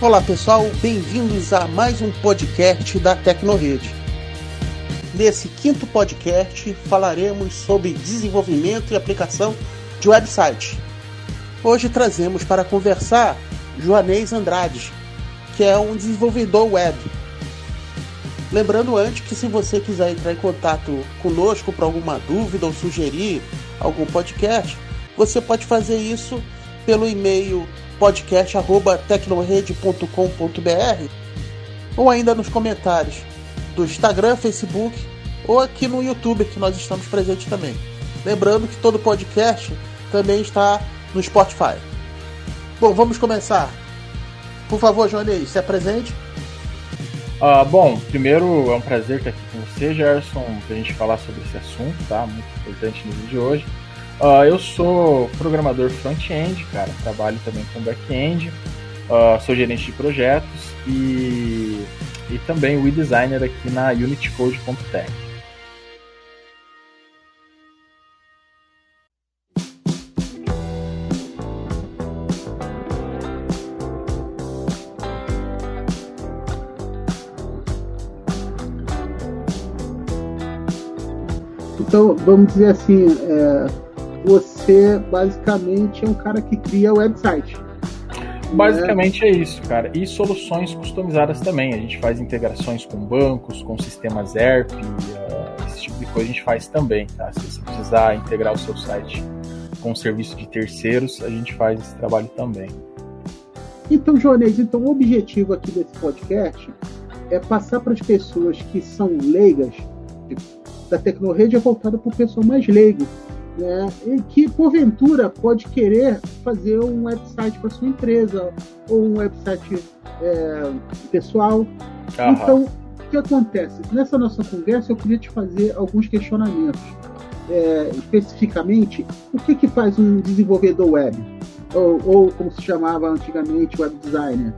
Olá pessoal, bem-vindos a mais um podcast da Tecnorede. Nesse quinto podcast falaremos sobre desenvolvimento e aplicação de website. Hoje trazemos para conversar Joanês Andrade, que é um desenvolvedor web. Lembrando antes que se você quiser entrar em contato conosco para alguma dúvida ou sugerir algum podcast, você pode fazer isso pelo e-mail podcast@tecnorede.com.br ou ainda nos comentários do Instagram, Facebook ou aqui no YouTube que nós estamos presentes também. Lembrando que todo podcast também está no Spotify. Bom, vamos começar. Por favor, Johnny, se apresente. Uh, bom, primeiro é um prazer estar aqui com você, Gerson, para a gente falar sobre esse assunto, tá? Muito importante no vídeo de hoje. Uh, eu sou programador front-end, cara, trabalho também com back-end, uh, sou gerente de projetos e, e também o designer aqui na UnityCode.tech. Então, vamos dizer assim, é você basicamente é um cara que cria website. Basicamente é isso, cara. E soluções customizadas também. A gente faz integrações com bancos, com sistemas ERP, uh, esse tipo de coisa a gente faz também, tá? Se você precisar integrar o seu site com serviço de terceiros, a gente faz esse trabalho também. Então, Joanês, então o objetivo aqui desse podcast é passar para as pessoas que são leigas, da Tecnorede é voltada para o pessoal mais leigo, né, e que porventura pode querer fazer um website para sua empresa ou um website é, pessoal. Aham. Então, o que acontece? Nessa nossa conversa, eu queria te fazer alguns questionamentos. É, especificamente, o que, que faz um desenvolvedor web? Ou, ou como se chamava antigamente, web designer?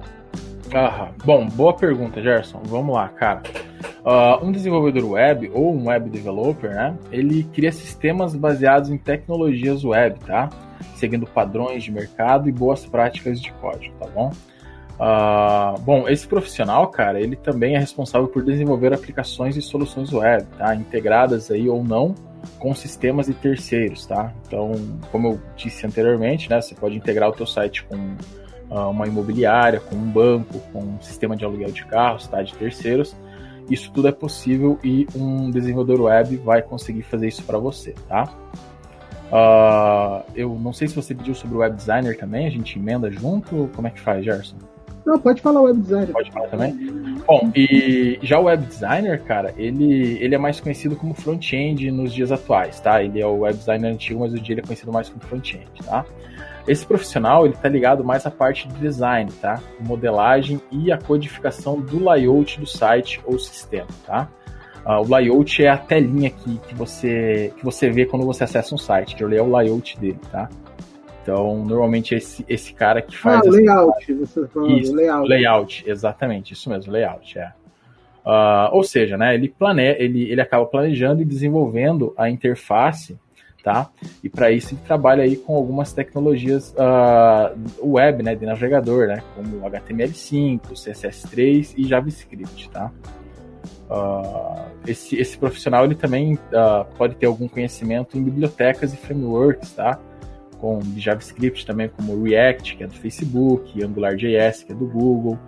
Bom, boa pergunta, Gerson. Vamos lá, cara. Uh, um desenvolvedor web ou um web developer, né? Ele cria sistemas baseados em tecnologias web, tá? Seguindo padrões de mercado e boas práticas de código, tá bom? Uh, bom, esse profissional, cara, ele também é responsável por desenvolver aplicações e soluções web, tá? Integradas aí ou não com sistemas e terceiros, tá? Então, como eu disse anteriormente, né? Você pode integrar o teu site com uma imobiliária, com um banco, com um sistema de aluguel de carros, tá? De terceiros isso tudo é possível e um desenvolvedor web vai conseguir fazer isso para você, tá? Uh, eu não sei se você pediu sobre o web designer também, a gente emenda junto, como é que faz, Gerson? Não, pode falar web designer. Pode falar também? Bom, e já o web designer, cara, ele, ele é mais conhecido como front-end nos dias atuais, tá? Ele é o web designer antigo, mas hoje dia ele é conhecido mais como front-end, tá? Esse profissional ele está ligado mais à parte de design, tá? Modelagem e a codificação do layout do site ou sistema, tá? Uh, o layout é a telinha que, que, você, que você vê quando você acessa um site, que é o layout dele, tá? Então, normalmente é esse, esse cara que faz. Ah, layout, você tá falando, isso, layout. Layout, exatamente, isso mesmo, layout, é. Uh, ou seja, né, ele, plane... ele, ele acaba planejando e desenvolvendo a interface tá? E para isso ele trabalha aí com algumas tecnologias uh, web, né, de navegador, né, como HTML5, CSS3 e JavaScript, tá? Uh, esse, esse profissional ele também uh, pode ter algum conhecimento em bibliotecas e frameworks, tá? Com JavaScript também, como React, que é do Facebook, AngularJS, que é do Google,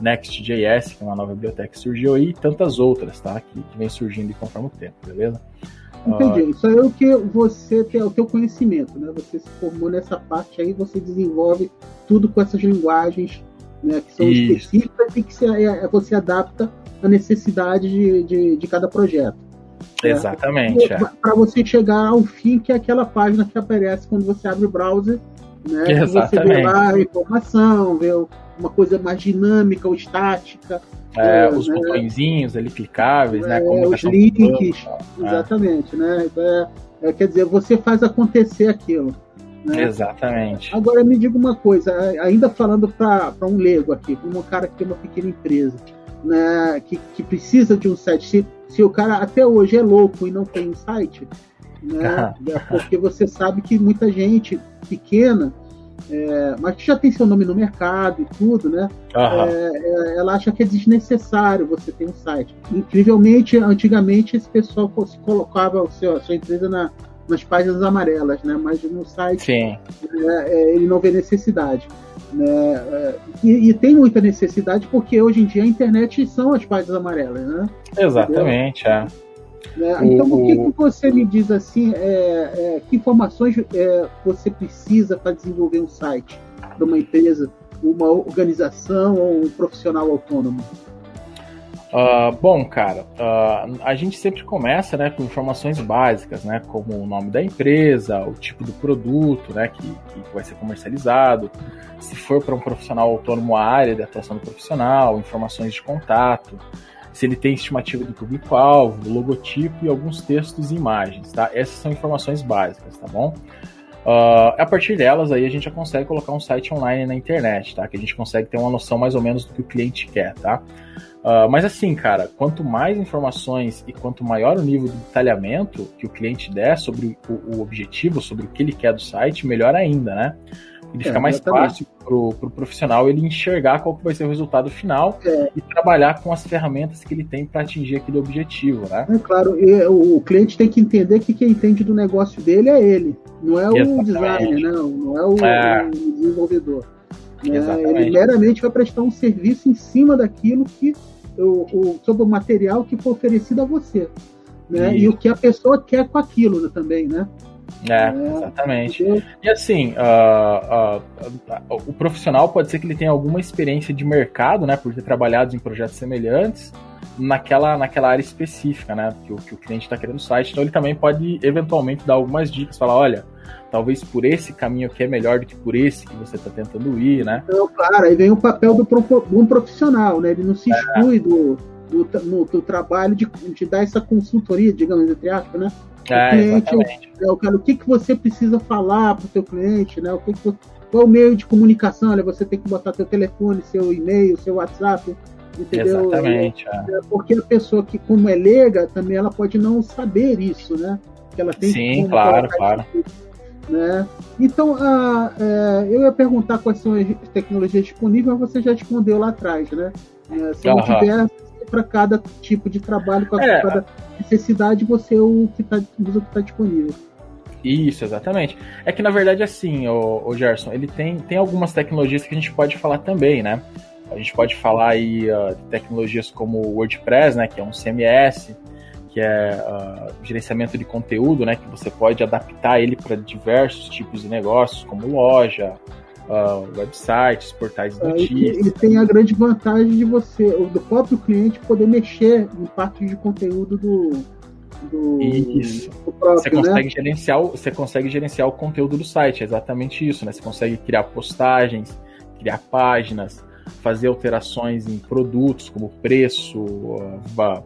Next.js, que é uma nova biblioteca que surgiu aí, e tantas outras, tá? Que, que vem surgindo conforme o tempo, beleza? Entendi. Isso é o que você tem, o teu conhecimento, né? Você se formou nessa parte aí, você desenvolve tudo com essas linguagens né, que são Isso. específicas e que você, é, é, você adapta à necessidade de, de, de cada projeto. Exatamente. É. Para você chegar ao fim, que é aquela página que aparece quando você abre o browser, né? Exatamente. Você vê lá a informação, vê uma coisa mais dinâmica ou estática. É, é, os né? botõezinhos ali clicáveis, né? É, os links, é. exatamente, né? Então, é, quer dizer, você faz acontecer aquilo. Né? Exatamente. Agora me diga uma coisa, ainda falando para um leigo aqui, como um cara que tem uma pequena empresa, né, que, que precisa de um site, se, se o cara até hoje é louco e não tem um site, né, porque você sabe que muita gente pequena é, mas que já tem seu nome no mercado e tudo, né? É, ela acha que é desnecessário você ter um site. Incrivelmente, antigamente, esse pessoal se colocava a sua empresa na, nas páginas amarelas, né? Mas no site é, é, ele não vê necessidade. Né? É, e, e, tem muita necessidade porque hoje em dia a internet são as páginas amarelas, né? Exatamente, é. Né? Então, o, que, que, você me diz assim? É, é, que informações é, você precisa para desenvolver um site para uma empresa, uma organização ou um profissional autônomo? Uh, bom, cara, uh, a gente sempre começa né, com informações básicas, né, como o nome da empresa, o tipo do produto né, que, que vai ser comercializado, se for para um profissional autônomo, a área de atuação do profissional, informações de contato, se ele tem estimativa do público-alvo, logotipo e alguns textos e imagens, tá? Essas são informações básicas, tá bom? Uh, a partir delas, aí a gente já consegue colocar um site online na internet, tá? Que a gente consegue ter uma noção mais ou menos do que o cliente quer, tá? Uh, mas assim, cara, quanto mais informações e quanto maior o nível de detalhamento que o cliente der sobre o, o objetivo, sobre o que ele quer do site, melhor ainda, né? Ele é, fica mais fácil pro, pro profissional ele enxergar qual que vai ser o resultado final é. e trabalhar com as ferramentas que ele tem para atingir aquele objetivo, né? É claro, e o cliente tem que entender que quem entende do negócio dele é ele, não é Exatamente. o designer, não, não é o, é. o desenvolvedor. Né? Ele meramente vai prestar um serviço em cima daquilo que o, o, sobre o material que foi oferecido a você. Né? E o que a pessoa quer com aquilo né, também, né? É, é, exatamente. E assim, uh, uh, uh, o profissional pode ser que ele tenha alguma experiência de mercado, né, por ter trabalhado em projetos semelhantes naquela, naquela área específica, né, que o, que o cliente está querendo no site. Então ele também pode eventualmente dar algumas dicas, falar, olha, talvez por esse caminho aqui é melhor do que por esse que você está tentando ir, né? Então, claro, aí vem o papel do, um profissional, né? Ele não se é. exclui é. do, no, do trabalho de, de dar essa consultoria, digamos, entre aspas, né? É, cliente, é, o, cara, o que, que você precisa falar para o seu cliente, né? O que, que qual é o meio de comunicação? Olha, você tem que botar seu telefone, seu e-mail, seu WhatsApp, entendeu? Exatamente. É, é, porque a pessoa que, como é leiga, também ela pode não saber isso, né? Que ela tem Sim, claro, claro. né? Então, ah, é, eu ia perguntar quais são as tecnologias disponíveis, mas você já respondeu lá atrás, né? É, são uhum. diversas para cada tipo de trabalho, para é. cada necessidade, você o que tá, usa o que está disponível. Isso, exatamente. É que na verdade assim, o, o Gerson, ele tem, tem algumas tecnologias que a gente pode falar também, né? A gente pode falar aí uh, de tecnologias como o WordPress, né, que é um CMS, que é uh, gerenciamento de conteúdo, né, que você pode adaptar ele para diversos tipos de negócios, como loja, uh, websites, portais de notícias. É, e, e, tem a grande vantagem de você, do próprio cliente, poder mexer em parte de conteúdo do, do, isso. Do próprio, você consegue né? gerenciar, você consegue gerenciar o conteúdo do site, é exatamente isso, né? Você consegue criar postagens, criar páginas, fazer alterações em produtos como preço, uh,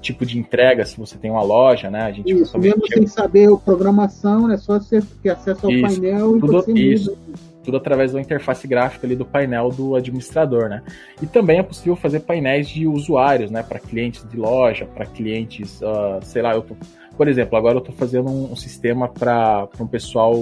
tipo de entrega, se você tem uma loja, né? A gente isso, mesmo sem saber programação, é só você ter acesso ao isso, painel e tudo, você isso. Muda tudo através da interface gráfica ali do painel do administrador, né? E também é possível fazer painéis de usuários, né? Para clientes de loja, para clientes, uh, sei lá, eu tô, por exemplo, agora eu estou fazendo um, um sistema para um pessoal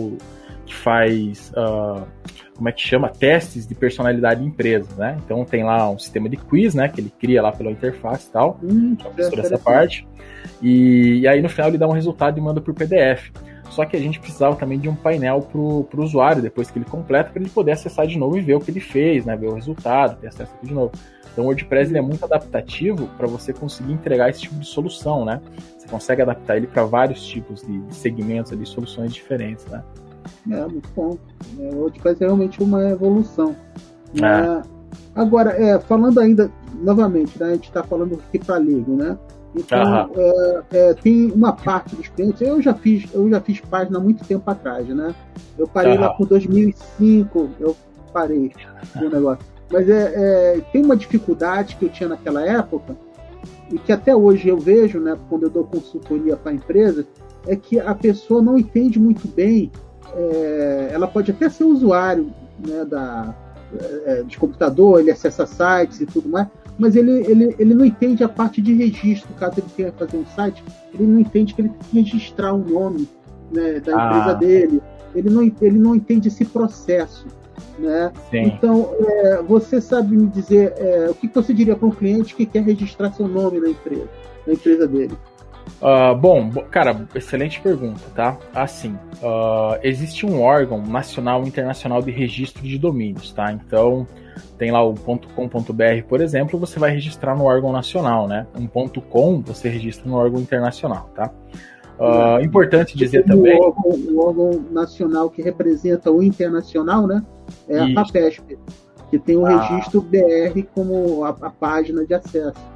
que faz, uh, como é que chama? Testes de personalidade de empresas, né? Então tem lá um sistema de quiz, né? Que ele cria lá pela interface e tal, hum, essa parte. E, e aí no final ele dá um resultado e manda por PDF. Só que a gente precisava também de um painel para o usuário, depois que ele completa, para ele poder acessar de novo e ver o que ele fez, né? ver o resultado, ter acesso aqui de novo. Então o WordPress ele é muito adaptativo para você conseguir entregar esse tipo de solução, né? Você consegue adaptar ele para vários tipos de segmentos, de soluções diferentes, né? É, muito bom. É, o WordPress é realmente uma evolução. É. É, agora, é, falando ainda, novamente, né, a gente está falando aqui para leigo, né? Então, é, é, tem uma parte dos clientes. Eu já fiz, eu já fiz página há muito tempo atrás, né? Eu parei lá por 2005, eu parei o negócio. Mas é, é, tem uma dificuldade que eu tinha naquela época e que até hoje eu vejo, né? Quando eu dou consultoria para a empresa, é que a pessoa não entende muito bem. É, ela pode até ser usuário né, da, é, de computador, ele acessa sites e tudo mais, mas ele, ele, ele não entende a parte de registro, caso ele queira fazer um site, ele não entende que ele tem que registrar o nome né, da ah. empresa dele, ele não, ele não entende esse processo. Né? Então, é, você sabe me dizer é, o que você diria para um cliente que quer registrar seu nome na empresa, na empresa dele? Uh, bom, cara, excelente pergunta, tá? Assim, uh, existe um órgão nacional e internacional de registro de domínios, tá? Então, tem lá o .com.br, por exemplo, você vai registrar no órgão nacional, né? Um .com você registra no órgão internacional, tá? Uh, importante dizer também. O órgão, o órgão, nacional que representa o internacional, né? É a FAPESP, que tem o ah. registro BR como a, a página de acesso.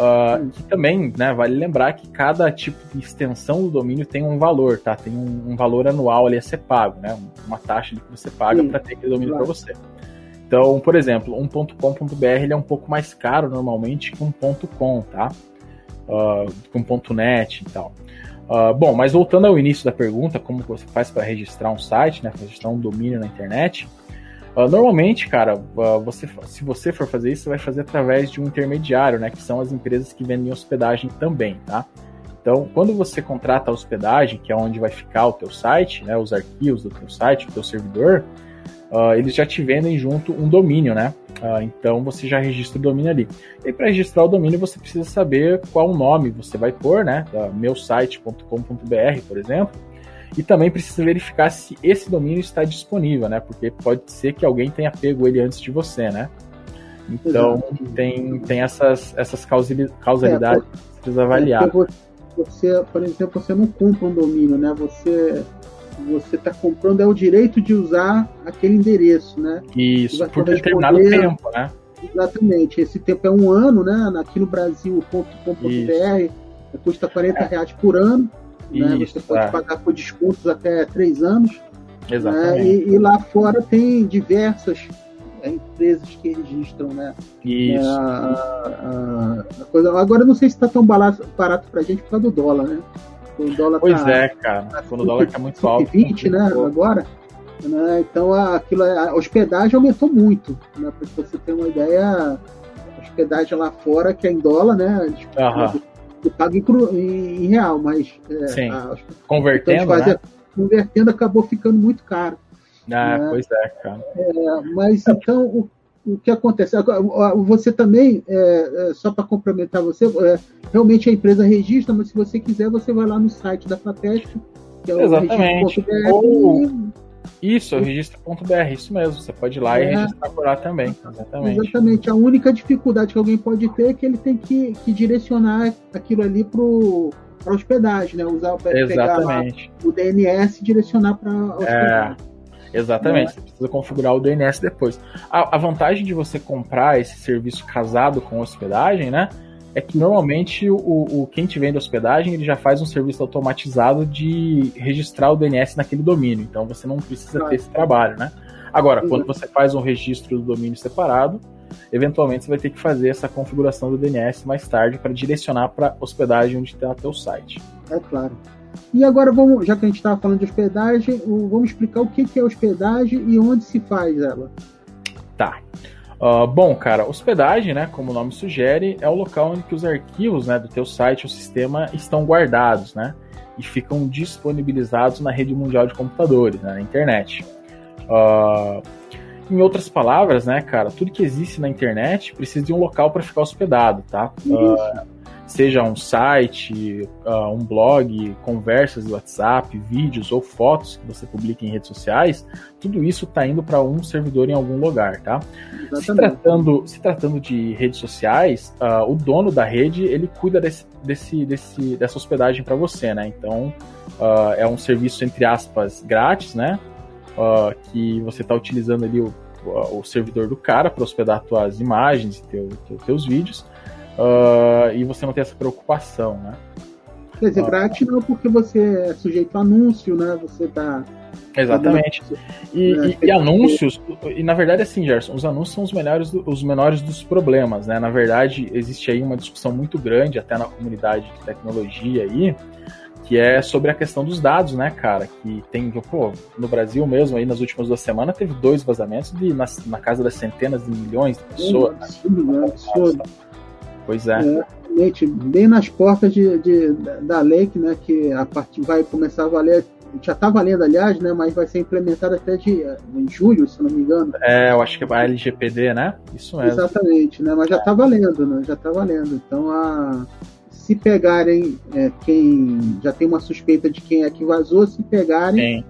Uh, que também, né, vale lembrar que cada tipo de extensão do domínio tem um valor, tá? Tem um, um valor anual ali a ser pago, né? Uma taxa que você paga para ter aquele domínio claro. para você. Então, por exemplo, um .com.br ele é um pouco mais caro normalmente que um .com, tá? Uh, com .net e tal. Uh, bom, mas voltando ao início da pergunta, como você faz para registrar um site, né, para registrar um domínio na internet, uh, normalmente, cara, uh, você, se você for fazer isso, você vai fazer através de um intermediário, né, que são as empresas que vendem hospedagem também, tá? Então, quando você contrata a hospedagem, que é onde vai ficar o teu site, né, os arquivos do teu site, o teu servidor, uh, eles já te vendem junto um domínio, né? Então você já registra o domínio ali. E para registrar o domínio você precisa saber qual nome você vai pôr, né? Uh, meusite.com.br, por exemplo. E também precisa verificar se esse domínio está disponível, né? Porque pode ser que alguém tenha pego ele antes de você, né? Então tem, tem essas, essas causalidades é, que você precisa avaliar. É você, por exemplo, você não compra um domínio, né? Você você está comprando é o direito de usar aquele endereço, né? Isso, por determinado tempo, né? Exatamente. Esse tempo é um ano, né? Aqui no Brasil, .com.br custa 40 é. reais por ano. Né? Isso, você pode é. pagar por descontos até três anos. Né? Exatamente. Né? E, e, lá fora tem diversas é, empresas que registram, né? Isso. É, a, a, a coisa... Agora eu não sei se está tão barato, barato para a gente por causa do dólar, né? O dólar pois tá, é, cara. Tá Quando o dólar tá muito alto. 20, né? Agora. Né? Então aquilo, a hospedagem aumentou muito. Né? Para você ter uma ideia, a hospedagem lá fora, que é em dólar, né? Uhum. Paga em, em, real, mas. É. A, convertendo. Fazia, né? Convertendo acabou ficando muito caro. Ah, né? pois é, cara. É, mas então, o, o que acontece? Você também, é, é, só para complementar você, é, realmente a empresa registra, mas se você quiser, você vai lá no site da FAPESP, que é o Exatamente. Ou... Isso, é o registro.br, isso mesmo. Você pode ir lá é. e registrar por lá também. Exatamente. Exatamente. A única dificuldade que alguém pode ter é que ele tem que, que direcionar aquilo ali para hospedagem, né? Usar Exatamente. o DNS e direcionar para hospedagem. É. Exatamente, é. você precisa configurar o DNS depois. A, a, vantagem de você comprar esse serviço casado com hospedagem, né? É que normalmente o, o quem te vende hospedagem ele já faz um serviço automatizado de registrar o DNS naquele domínio. Então você não precisa ter esse trabalho, né? Agora, quando você faz um registro do domínio separado, eventualmente você vai ter que fazer essa configuração do DNS mais tarde para direcionar para hospedagem onde está o teu site. É claro. E agora vamos, já que a gente estava falando de hospedagem, vamos explicar o que, é hospedagem e onde se faz ela. Tá. Uh, bom, cara, hospedagem, né, como o nome sugere, é o local onde os arquivos, né, do teu site ou sistema estão guardados, né, e ficam disponibilizados na rede mundial de computadores, né, na internet. Uh, em outras palavras, né, cara, tudo que existe na internet precisa de um local para ficar hospedado, tá? Uh, seja um site, uh, um blog, conversas do WhatsApp, vídeos ou fotos que você publica em redes sociais, tudo isso está indo para um servidor em algum lugar, tá? Se tratando, se tratando de redes sociais, uh, o dono da rede ele cuida desse, desse, desse dessa hospedagem para você, né? Então uh, é um serviço entre aspas grátis, né? que você está utilizando ali o, o servidor do cara para hospedar suas imagens e teu, teu, teus vídeos uh, e você não tem essa preocupação, né? Quer dizer, grátis não porque você é sujeito a anúncio, né? Você tá. Exatamente. E, né? e, e, anúncios, e na verdade assim, Gerson, os anúncios são os melhores, os menores dos problemas, né? Na verdade, existe aí uma discussão muito grande, até na comunidade de tecnologia aí, que é sobre a questão dos dados, né, cara? Que tem, pô, no Brasil mesmo, aí nas últimas duas semanas, teve dois vazamentos de, na, na casa das centenas de milhões de pessoas. Né? Absurdo, né? absurdo. Pois é. é bem nas portas de, de, da lei, né, que a partir vai começar a valer já está valendo, aliás, né? Mas vai ser implementada até de, em julho, se não me engano. É, eu acho que é a LGPD, né? Isso mesmo. Exatamente, né? Mas já está valendo, né? Já está valendo. Então, a, se pegarem é, quem já tem uma suspeita de quem é que vazou, se pegarem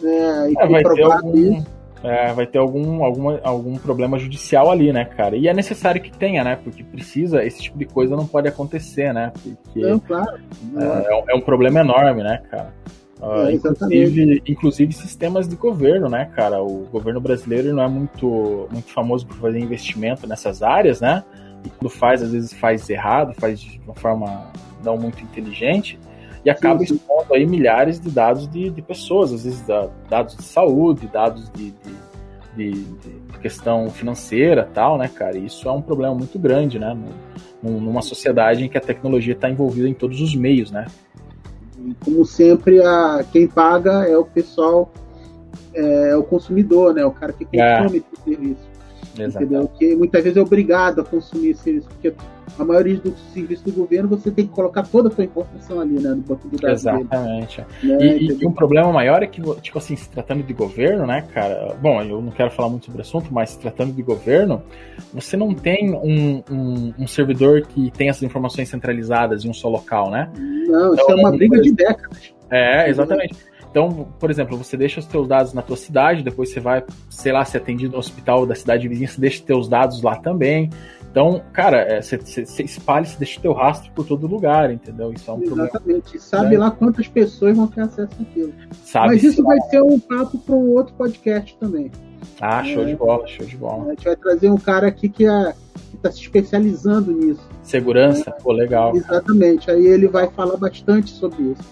né, e é, vai algum, isso. É, vai ter algum, alguma, algum problema judicial ali, né, cara? E é necessário que tenha, né? Porque precisa, esse tipo de coisa não pode acontecer, né? Porque não, claro. É, é, um problema enorme, né, cara? Uh, inclusive, inclusive sistemas de governo, né, cara? O governo brasileiro não é muito, muito famoso por fazer investimento nessas áreas, né? E quando faz, às vezes faz errado, faz de uma forma não muito inteligente e acaba sim, sim. expondo aí milhares de dados de, de pessoas, às vezes dados de saúde, dados de, de, de, questão financeira tal, né, cara? E isso é um problema muito grande, né? Numa sociedade em que a tecnologia está envolvida em todos os meios, né? como sempre, a, quem paga é o pessoal, é, é o consumidor, né? O cara que consome é. esse serviço. Entendeu? Que muitas vezes é obrigado a consumir esse serviço, porque a maioria dos serviços do governo você tem que colocar toda a sua informação ali, né, no banco de dados. Exatamente. Dele, né? e, e, um problema maior é que, tipo assim, se tratando de governo, né, cara, bom, eu não quero falar muito sobre o assunto, mas se tratando de governo, você não tem um, um, um servidor que tem essas informações centralizadas em um só local, né? Não, então, isso é uma briga de décadas. É, exatamente. Então, por exemplo, você deixa os seus dados na tua cidade, depois você vai, sei lá, ser atendido no hospital da cidade vizinha, você deixa os teus dados lá também. Então, cara, é, você, você espalha, você deixa o teu rastro por todo lugar, entendeu? Isso é um Exatamente. problema. Exatamente. Sabe né? lá quantas pessoas vão ter acesso àquilo. Sabe Mas isso vai ser um papo para um outro podcast também. Ah, show é, de bola, show de bola. A gente vai trazer um cara aqui que é, está se especializando nisso. Segurança, é, pô, legal. Exatamente. Aí ele vai falar bastante sobre isso.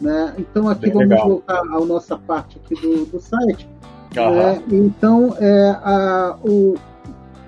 Né? Então aqui Bem vamos legal. voltar à nossa parte aqui do, do site. Né? Então, é, a, o,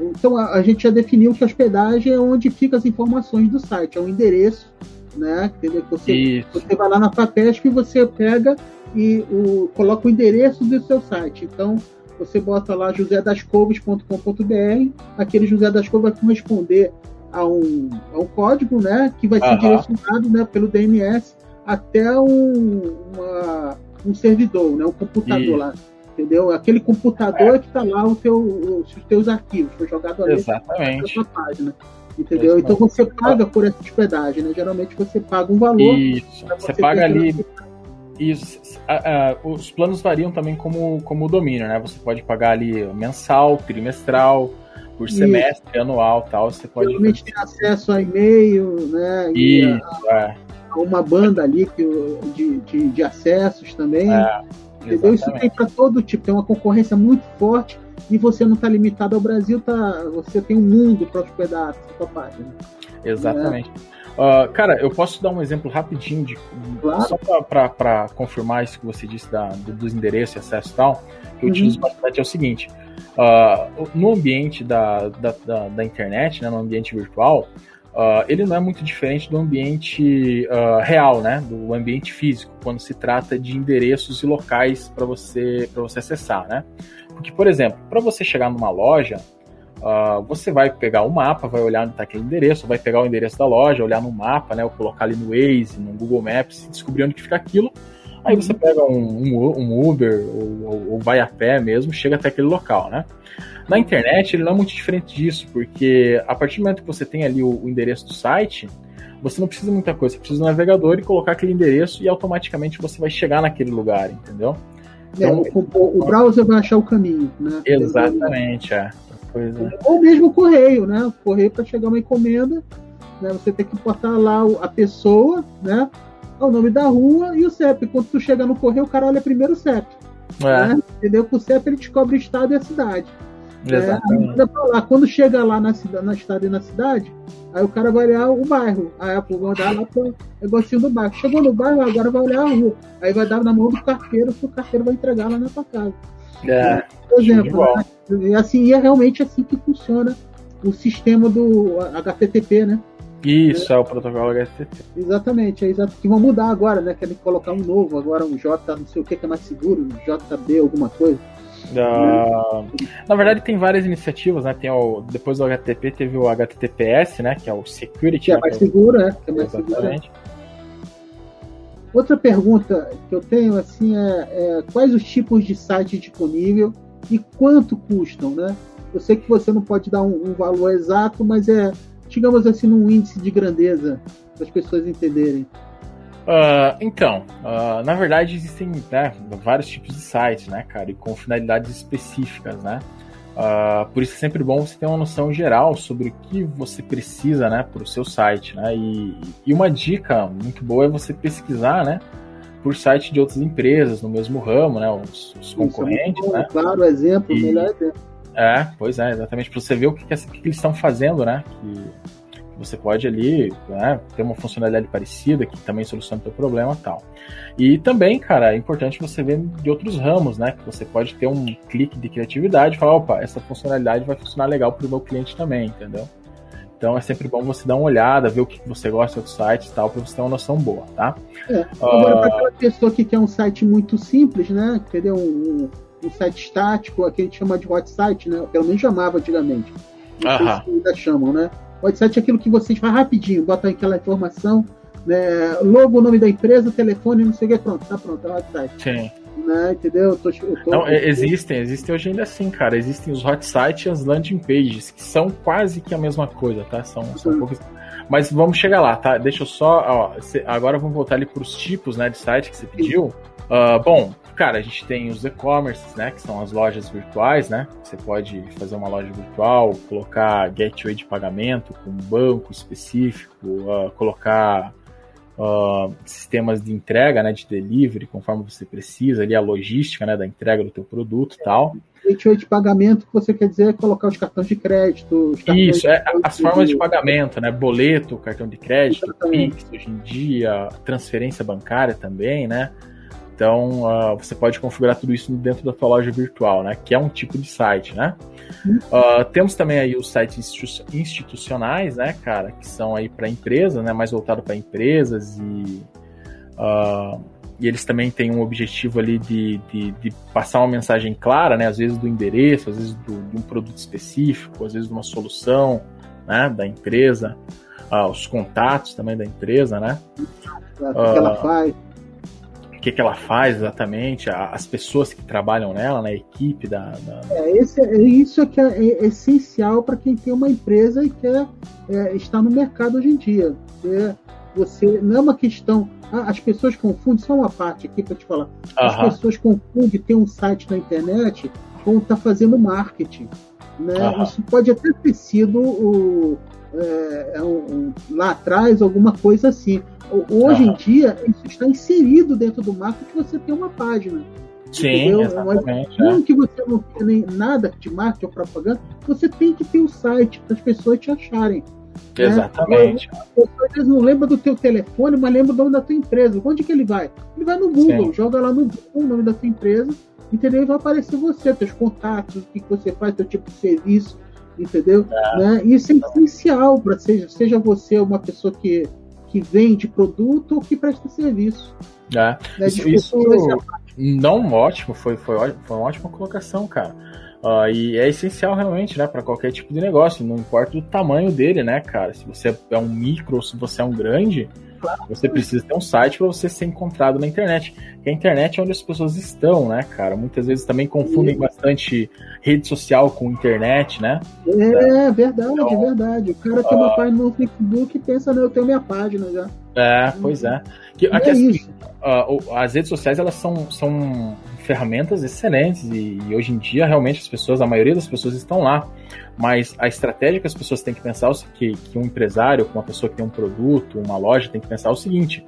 então a, a, gente já definiu que a hospedagem é onde ficam as informações do site, é o endereço, né? Entendeu? Você, você vai lá na FAPESP e você pega e o, coloca o endereço do seu site. Então você bota lá josedascovas.com.br, aquele José das Covas vai corresponder a um, a um código, né? Que vai ser direcionado né, pelo DNS até um, uma, um servidor, né, um computador Isso. lá. Entendeu? Aquele computador é. que está lá o teu, os teus arquivos, foi jogado ali Exatamente. na página. Entendeu? Então você paga por essa hospedagem, né? Geralmente você paga um valor. Isso. Você, você paga ali. Isso. os planos variam também como, como domínio, né? Você pode pagar ali mensal, trimestral, por semestre, Isso. anual tal. Você pode. Geralmente tem acesso a e-mail, né? Isso, a, é uma banda ali que, de, de, de acessos também. É, entendeu? Isso tem para todo tipo, tem uma concorrência muito forte e você não está limitado ao Brasil, tá, você tem um mundo para hospedar a sua página. Exatamente. Uh, cara, eu posso dar um exemplo rapidinho de claro. só para confirmar isso que você disse da, do, dos endereços e acesso e tal, que eu uhum. utilizo bastante é o seguinte. Uh, no ambiente da, da, da, da, internet, né, no ambiente virtual, uh, ele não é muito diferente do ambiente uh, real, né? Do ambiente físico, quando se trata de endereços e locais para você, você acessar, né? Porque, por exemplo, para você chegar numa loja, uh, você vai pegar o mapa, vai olhar onde está aquele endereço, vai pegar o endereço da loja, olhar no mapa, né? Ou colocar ali no Waze, no Google Maps, descobrir onde que fica aquilo. Aí você pega um, um, um Uber ou, ou, ou, vai a pé mesmo, chega até aquele local, né? Na internet, ele não é muito diferente disso, porque a partir do momento que você tem ali o, o endereço do site, você não precisa de muita coisa, você precisa do navegador e colocar aquele endereço e automaticamente você vai chegar naquele lugar, entendeu? É, então, o, o, browser vai achar o caminho, né? Exatamente, é. Coisa... Ou mesmo o correio, né? O correio para chegar uma encomenda, né? Você tem que botar lá a pessoa, né? O nome da rua e o CEP. Quando tu chega no correio, o cara olha primeiro o CEP. É. Né? Entendeu? Com o CEP ele descobre o estado e a cidade. Exatamente. É, Quando chega lá na, cidade, na estado e na cidade, aí o cara vai olhar o bairro. Aí vai mandar lá pro negocinho do bairro. Chegou no bairro, agora vai olhar a rua. Aí vai dar na mão do carteiro, que o carteiro vai entregar lá na tua casa. É, Por exemplo, né? e assim, e é realmente assim que funciona o sistema do HTTP, né? Isso, é, é o protocolo HTTP. Exatamente, é exato. Que vão mudar agora, né? Querem colocar um novo, agora um J, não sei o que, que é mais seguro, JB, alguma coisa. Uh, na verdade, tem várias iniciativas, né? Tem o, depois do HTTP teve o HTTPS, né? Que é o Security. Que é né? mais seguro, né? Que é mais Exatamente. Seguro. Outra pergunta que eu tenho assim é, é quais os tipos de site disponível e quanto custam, né? Eu sei que você não pode dar um, um valor exato, mas é, digamos assim, num índice de grandeza para as pessoas entenderem. Uh, então, uh, na verdade existem né, vários tipos de sites, né, cara, e com finalidades específicas, né. Uh, por isso é sempre bom você ter uma noção geral sobre o que você precisa, né, para o seu site, né. E, e, uma dica muito boa é você pesquisar, né, por site de outras empresas no mesmo ramo, né, os, os concorrentes, isso é né. Claro, exemplo, e, melhor exemplo. É, pois é, exatamente, para você ver o que, que, que eles estão fazendo, né, que você pode ali né, ter uma funcionalidade parecida que também soluciona o teu problema tal. E também, cara, é importante você ver de outros ramos, né? Que você pode ter um clique de criatividade e falar, opa, essa funcionalidade vai funcionar legal para o meu cliente também, entendeu? Então é sempre bom você dar uma olhada, ver o que você gosta dos sites e tal, para você ter uma noção boa, tá? É. Agora, uh... para aquela pessoa que quer um site muito simples, né? Entendeu? Um, um site estático, aqui a gente chama de hot site, né? Pelo menos chamava antigamente. Não uh -huh. se ainda chamam, né? WhatsApp é aquilo que vocês faz rapidinho, bota aquela informação, né, logo, o nome da empresa, telefone, não sei o que, pronto, tá pronto, é o WhatsApp. Sim. Né, entendeu? Eu tô, eu tô, não, existem, existem hoje ainda assim, cara. Existem os hot sites e as landing pages, que são quase que a mesma coisa, tá? São, são uhum. poucos. Mas vamos chegar lá, tá? Deixa eu só. Ó, agora vamos voltar ali para os tipos né, de site que você pediu. Uh, bom, Cara, a gente tem os e-commerces, né? Que são as lojas virtuais, né? Você pode fazer uma loja virtual, colocar gateway de pagamento com um banco específico, uh, colocar uh, sistemas de entrega, né? De delivery, conforme você precisa, ali a logística, né? Da entrega do teu produto e tal. Gateway de pagamento que você quer dizer é colocar os cartões de crédito. Isso, de é, as formas de pagamento, né? Boleto, cartão de crédito, Pix hoje em dia, transferência bancária também, né? Então, uh, você pode configurar tudo isso dentro da tua loja virtual, né? Que é um tipo de site, né? Uh, temos também aí os sites institucionais, né, cara? Que são aí para empresas, né? Mais voltado para empresas e... Uh, e eles também têm um objetivo ali de, de, de, passar uma mensagem clara, né? Às vezes do endereço, às vezes do, de um produto específico, às vezes de uma solução, né? Da empresa, os contatos também da empresa, né? O que ela faz que, que ela faz exatamente, as pessoas que trabalham nela, na né, equipe da. da... É, esse, é, isso é que é, é essencial para quem tem uma empresa e quer é, estar no mercado hoje em dia. É, você não é uma questão. as pessoas confundem, só uma parte aqui para te falar. As pessoas confundem ter um site na internet com estar tá fazendo marketing. Né? Isso pode até ter sido o, é, é um, lá atrás alguma coisa assim. Hoje em dia, isso está inserido dentro do marketing que você tem uma página. Sim, entendeu? exatamente. Mas, é. que você não tem nem nada de marketing ou propaganda, você tem que ter o um site para as pessoas te acharem. Né? Exatamente. Né? As pessoas não lembra do teu telefone, mas lembra do nome da tua empresa. Onde que ele vai? Ele vai no Google, Sim. joga lá no Google o nome da tua empresa, entendeu? E vai aparecer você, teus contatos, o que, que você faz, teu tipo de serviço, entendeu? É. Né? Isso é essencial para seja, seja você uma pessoa que que vende produto ou que presta serviço. É. Né? Isso, isso não ótimo, foi, foi, foi uma ótima colocação, cara. Uh, e é essencial realmente, né, para qualquer tipo de negócio, não importa o tamanho dele, né, cara. Se você é um micro ou se você é um grande, você precisa ter um site para você ser encontrado na internet. E a internet é onde as pessoas estão, né, cara? Muitas vezes também confundem bastante rede social com internet, né? É, verdade, então, verdade. O cara tem uh, uma ah. página no Facebook e pensa, não, eu tenho minha página já. É, pois é. Que, aqui, é assim, uh, as redes sociais, elas são, são ferramentas excelentes e, e, hoje em dia realmente as pessoas, a maioria das pessoas estão lá. Mas a estratégia que as pessoas têm que pensar é que, que um empresário, uma pessoa que tem um produto, uma loja, tem que pensar é o seguinte: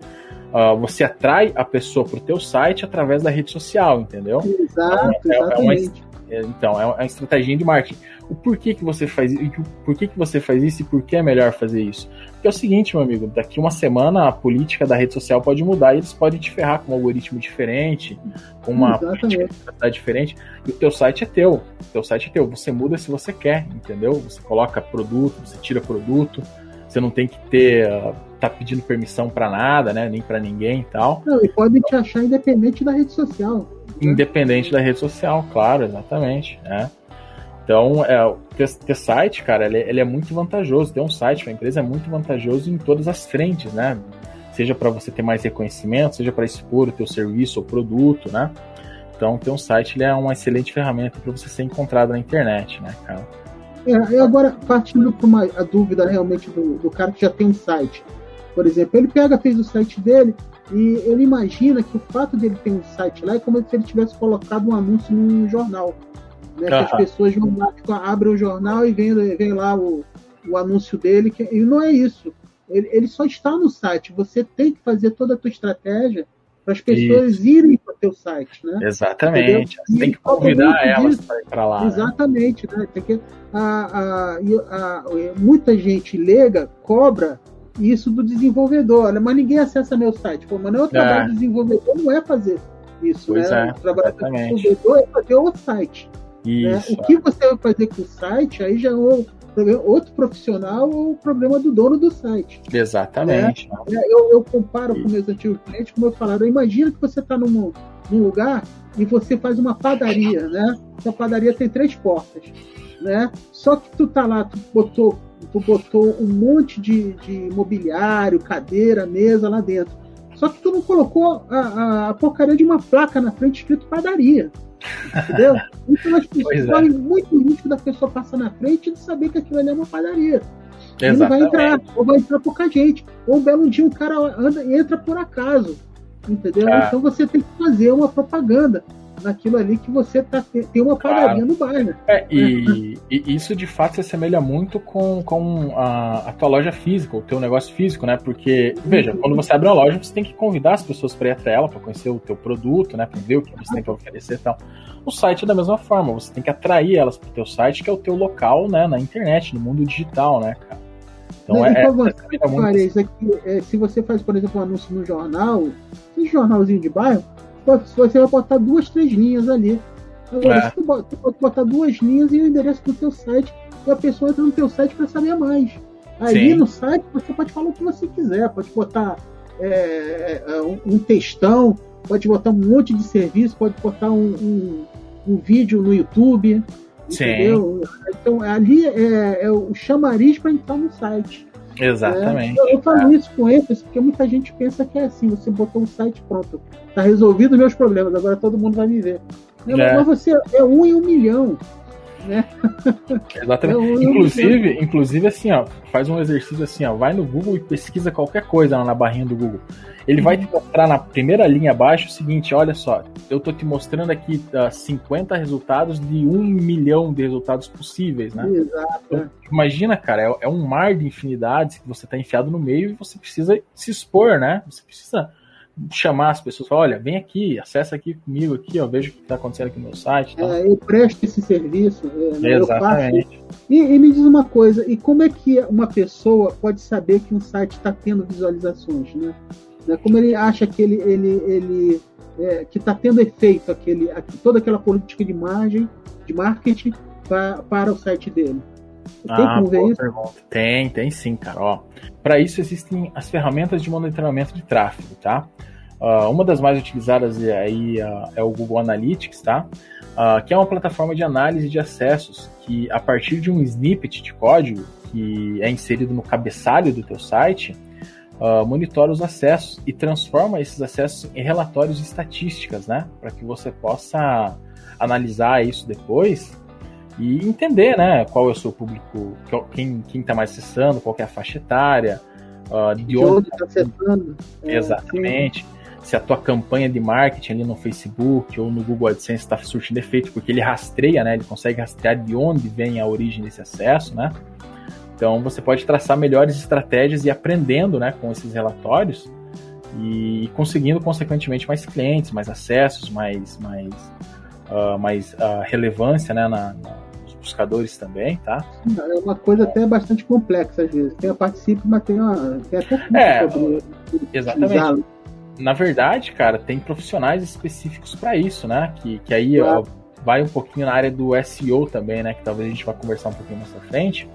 uh, você atrai a pessoa para o teu site através da rede social, entendeu? Exato, então, é, exatamente. É uma, então, é uma estratégia de marketing. O porquê que você faz isso, por que, você faz isso e por que é melhor fazer isso? Porque é o seguinte, meu amigo, daqui uma semana a política da rede social pode mudar e eles podem te ferrar com um algoritmo diferente, com uma política diferente, e o teu site é teu. O teu site é teu. Você muda se você quer, entendeu? Você coloca produto, você tira produto, você não tem que ter uh, tá pedindo permissão para nada, né? Nem para ninguém e tal. Não, e podem te achar independente da rede social. Né? Independente da rede social, claro, exatamente. Né? Então, é, ter, ter site, cara, ele, ele, é muito vantajoso. Ter um site para a empresa é muito vantajoso em todas as frentes, né? seja para você ter mais reconhecimento, seja para expor o teu serviço ou produto, né? Então, ter um site ele é uma excelente ferramenta para você ser encontrado na internet, né, cara? É, agora, partindo para uma a dúvida realmente do, do cara que já tem um site, por exemplo, ele pega, fez o site dele e ele imagina que o fato dele ter um site lá é como se ele tivesse colocado um anúncio num jornal. Né? As pessoas vão lá, abrem o jornal e vem, vem lá o, o anúncio dele, que, e não é isso. Ele, ele só está no site. Você tem que fazer toda a tua estratégia para as pessoas Isso. irem para o teu site, né? Exatamente. Você tem que convidar elas para ir para lá. Né? Exatamente, né? né? Tem que, a, a, a, muita gente leiga cobra isso do desenvolvedor, né? mas ninguém acessa meu site. Pô, mas não é o trabalho é. do desenvolvedor, não é fazer isso, pois né? É, o trabalho exatamente. do desenvolvedor é fazer o site. Né? O que você vai fazer com o site, aí já é outro profissional ou o problema do dono do site. Exatamente. Né? Eu, eu, comparo com meus antigos clientes, como eu falaram, imagina que você está num, num lugar e você faz uma padaria, né? Essa padaria tem três portas, né? Só que tu tá lá, tu botou, tu botou um monte de, de mobiliário, cadeira, mesa lá dentro. Só que tu não colocou a, a, porcaria de uma placa na frente escrito padaria. Entendeu? Então as pessoas correm é. muito risco da pessoa passar na frente e saber que aquilo ali é uma padaria. E não vai entrar, ou vai entrar pouca gente. Ou um belo dia um cara anda, entra por acaso. Entendeu? Ah. Então você tem que fazer uma propaganda naquilo ali que você tá, tem uma padaria claro. no bairro. É, e, e, isso de fato se assemelha muito com, com a, a, tua loja física, o teu negócio físico, né? Porque, veja, quando você abre uma loja, você tem que convidar as pessoas para ir até ela, para conhecer o teu produto, né? Para ver o que você tem para oferecer e tal. O site é da mesma forma, você tem que atrair elas para o teu site, que é o teu local, né? Na internet, no mundo digital, né, cara? Então, é, é, você, é muito... é, se você faz, por exemplo, um anúncio no jornal, um jornalzinho de bairro, você vai botar duas, três linhas ali. Agora, é. você pode botar duas linhas e o endereço do teu site, e a pessoa entra no teu site para saber mais. Ali Sim. no site você pode falar o que você quiser, pode botar é, é um textão, pode botar um monte de serviço, pode botar um, um, um vídeo no YouTube. Sim. Entendeu? Então ali é, é o chamariz para entrar no site. Exatamente. É, eu, eu falo é. isso com ênfase porque muita gente pensa que é assim, você botou um site pronto, tá resolvido meus problemas, agora todo mundo vai me ver. É. Mas você é um em um milhão. Né? Exatamente. Inclusive, inclusive, assim, ó, faz um exercício assim, ó, vai no Google e pesquisa qualquer coisa lá na barrinha do Google. Ele vai te mostrar na primeira linha abaixo o seguinte: olha só, eu tô te mostrando aqui uh, ah, 50 resultados de um milhão de resultados possíveis, né? Exato. Então, imagina, cara, é, é, um mar de infinidades que você tá enfiado no meio e você precisa se expor, né? Você precisa chamar as pessoas, falar, olha, vem aqui, acessa aqui comigo aqui, ó, veja o que está acontecendo aqui no meu site. Tá? É, eu presto esse serviço, é, né, Exatamente. E, e, me diz uma coisa, e como é que uma pessoa pode saber que um site está tendo visualizações, né? Né? Como ele acha que ele, ele, ele é, que está tendo efeito aquele, toda aquela política de margem, de marketing pra, para o site dele. Tem ah, como ver isso? Pergunta. Tem, tem sim, cara. Para isso existem as ferramentas de monitoramento de tráfego, tá? Uh, uma das mais utilizadas aí uh, é o Google Analytics, tá? Uh, que é uma plataforma de análise de acessos que, a partir de um snippet de código que é inserido no cabeçalho do teu site, monitora os acessos e transforma esses acessos em relatórios e estatísticas, né? Para que você possa analisar isso depois e entender, né? Qual é o seu público, quem quem está mais acessando, qual é a faixa etária, uh, de, de onde está acessando. É, Exatamente. Sim. Se a tua campanha de marketing ali no Facebook ou no Google AdSense está surtindo efeito, porque ele rastreia, né? Ele consegue rastrear de onde vem a origem desse acesso, né? Então você pode traçar melhores estratégias e aprendendo né, com esses relatórios e conseguindo consequentemente mais clientes, mais acessos, mais, mais, uh, mais uh, relevância né, na, na, buscadores também, tá? É uma coisa até bastante complexa às vezes. Tem a participe, mas tem, uma, tem até é, sobre exatamente. Na verdade, cara, tem profissionais específicos para isso, né? Que, que aí claro. ó, vai um pouquinho na área do SEO também, né? Que talvez a gente vá conversar um pouquinho mais pra frente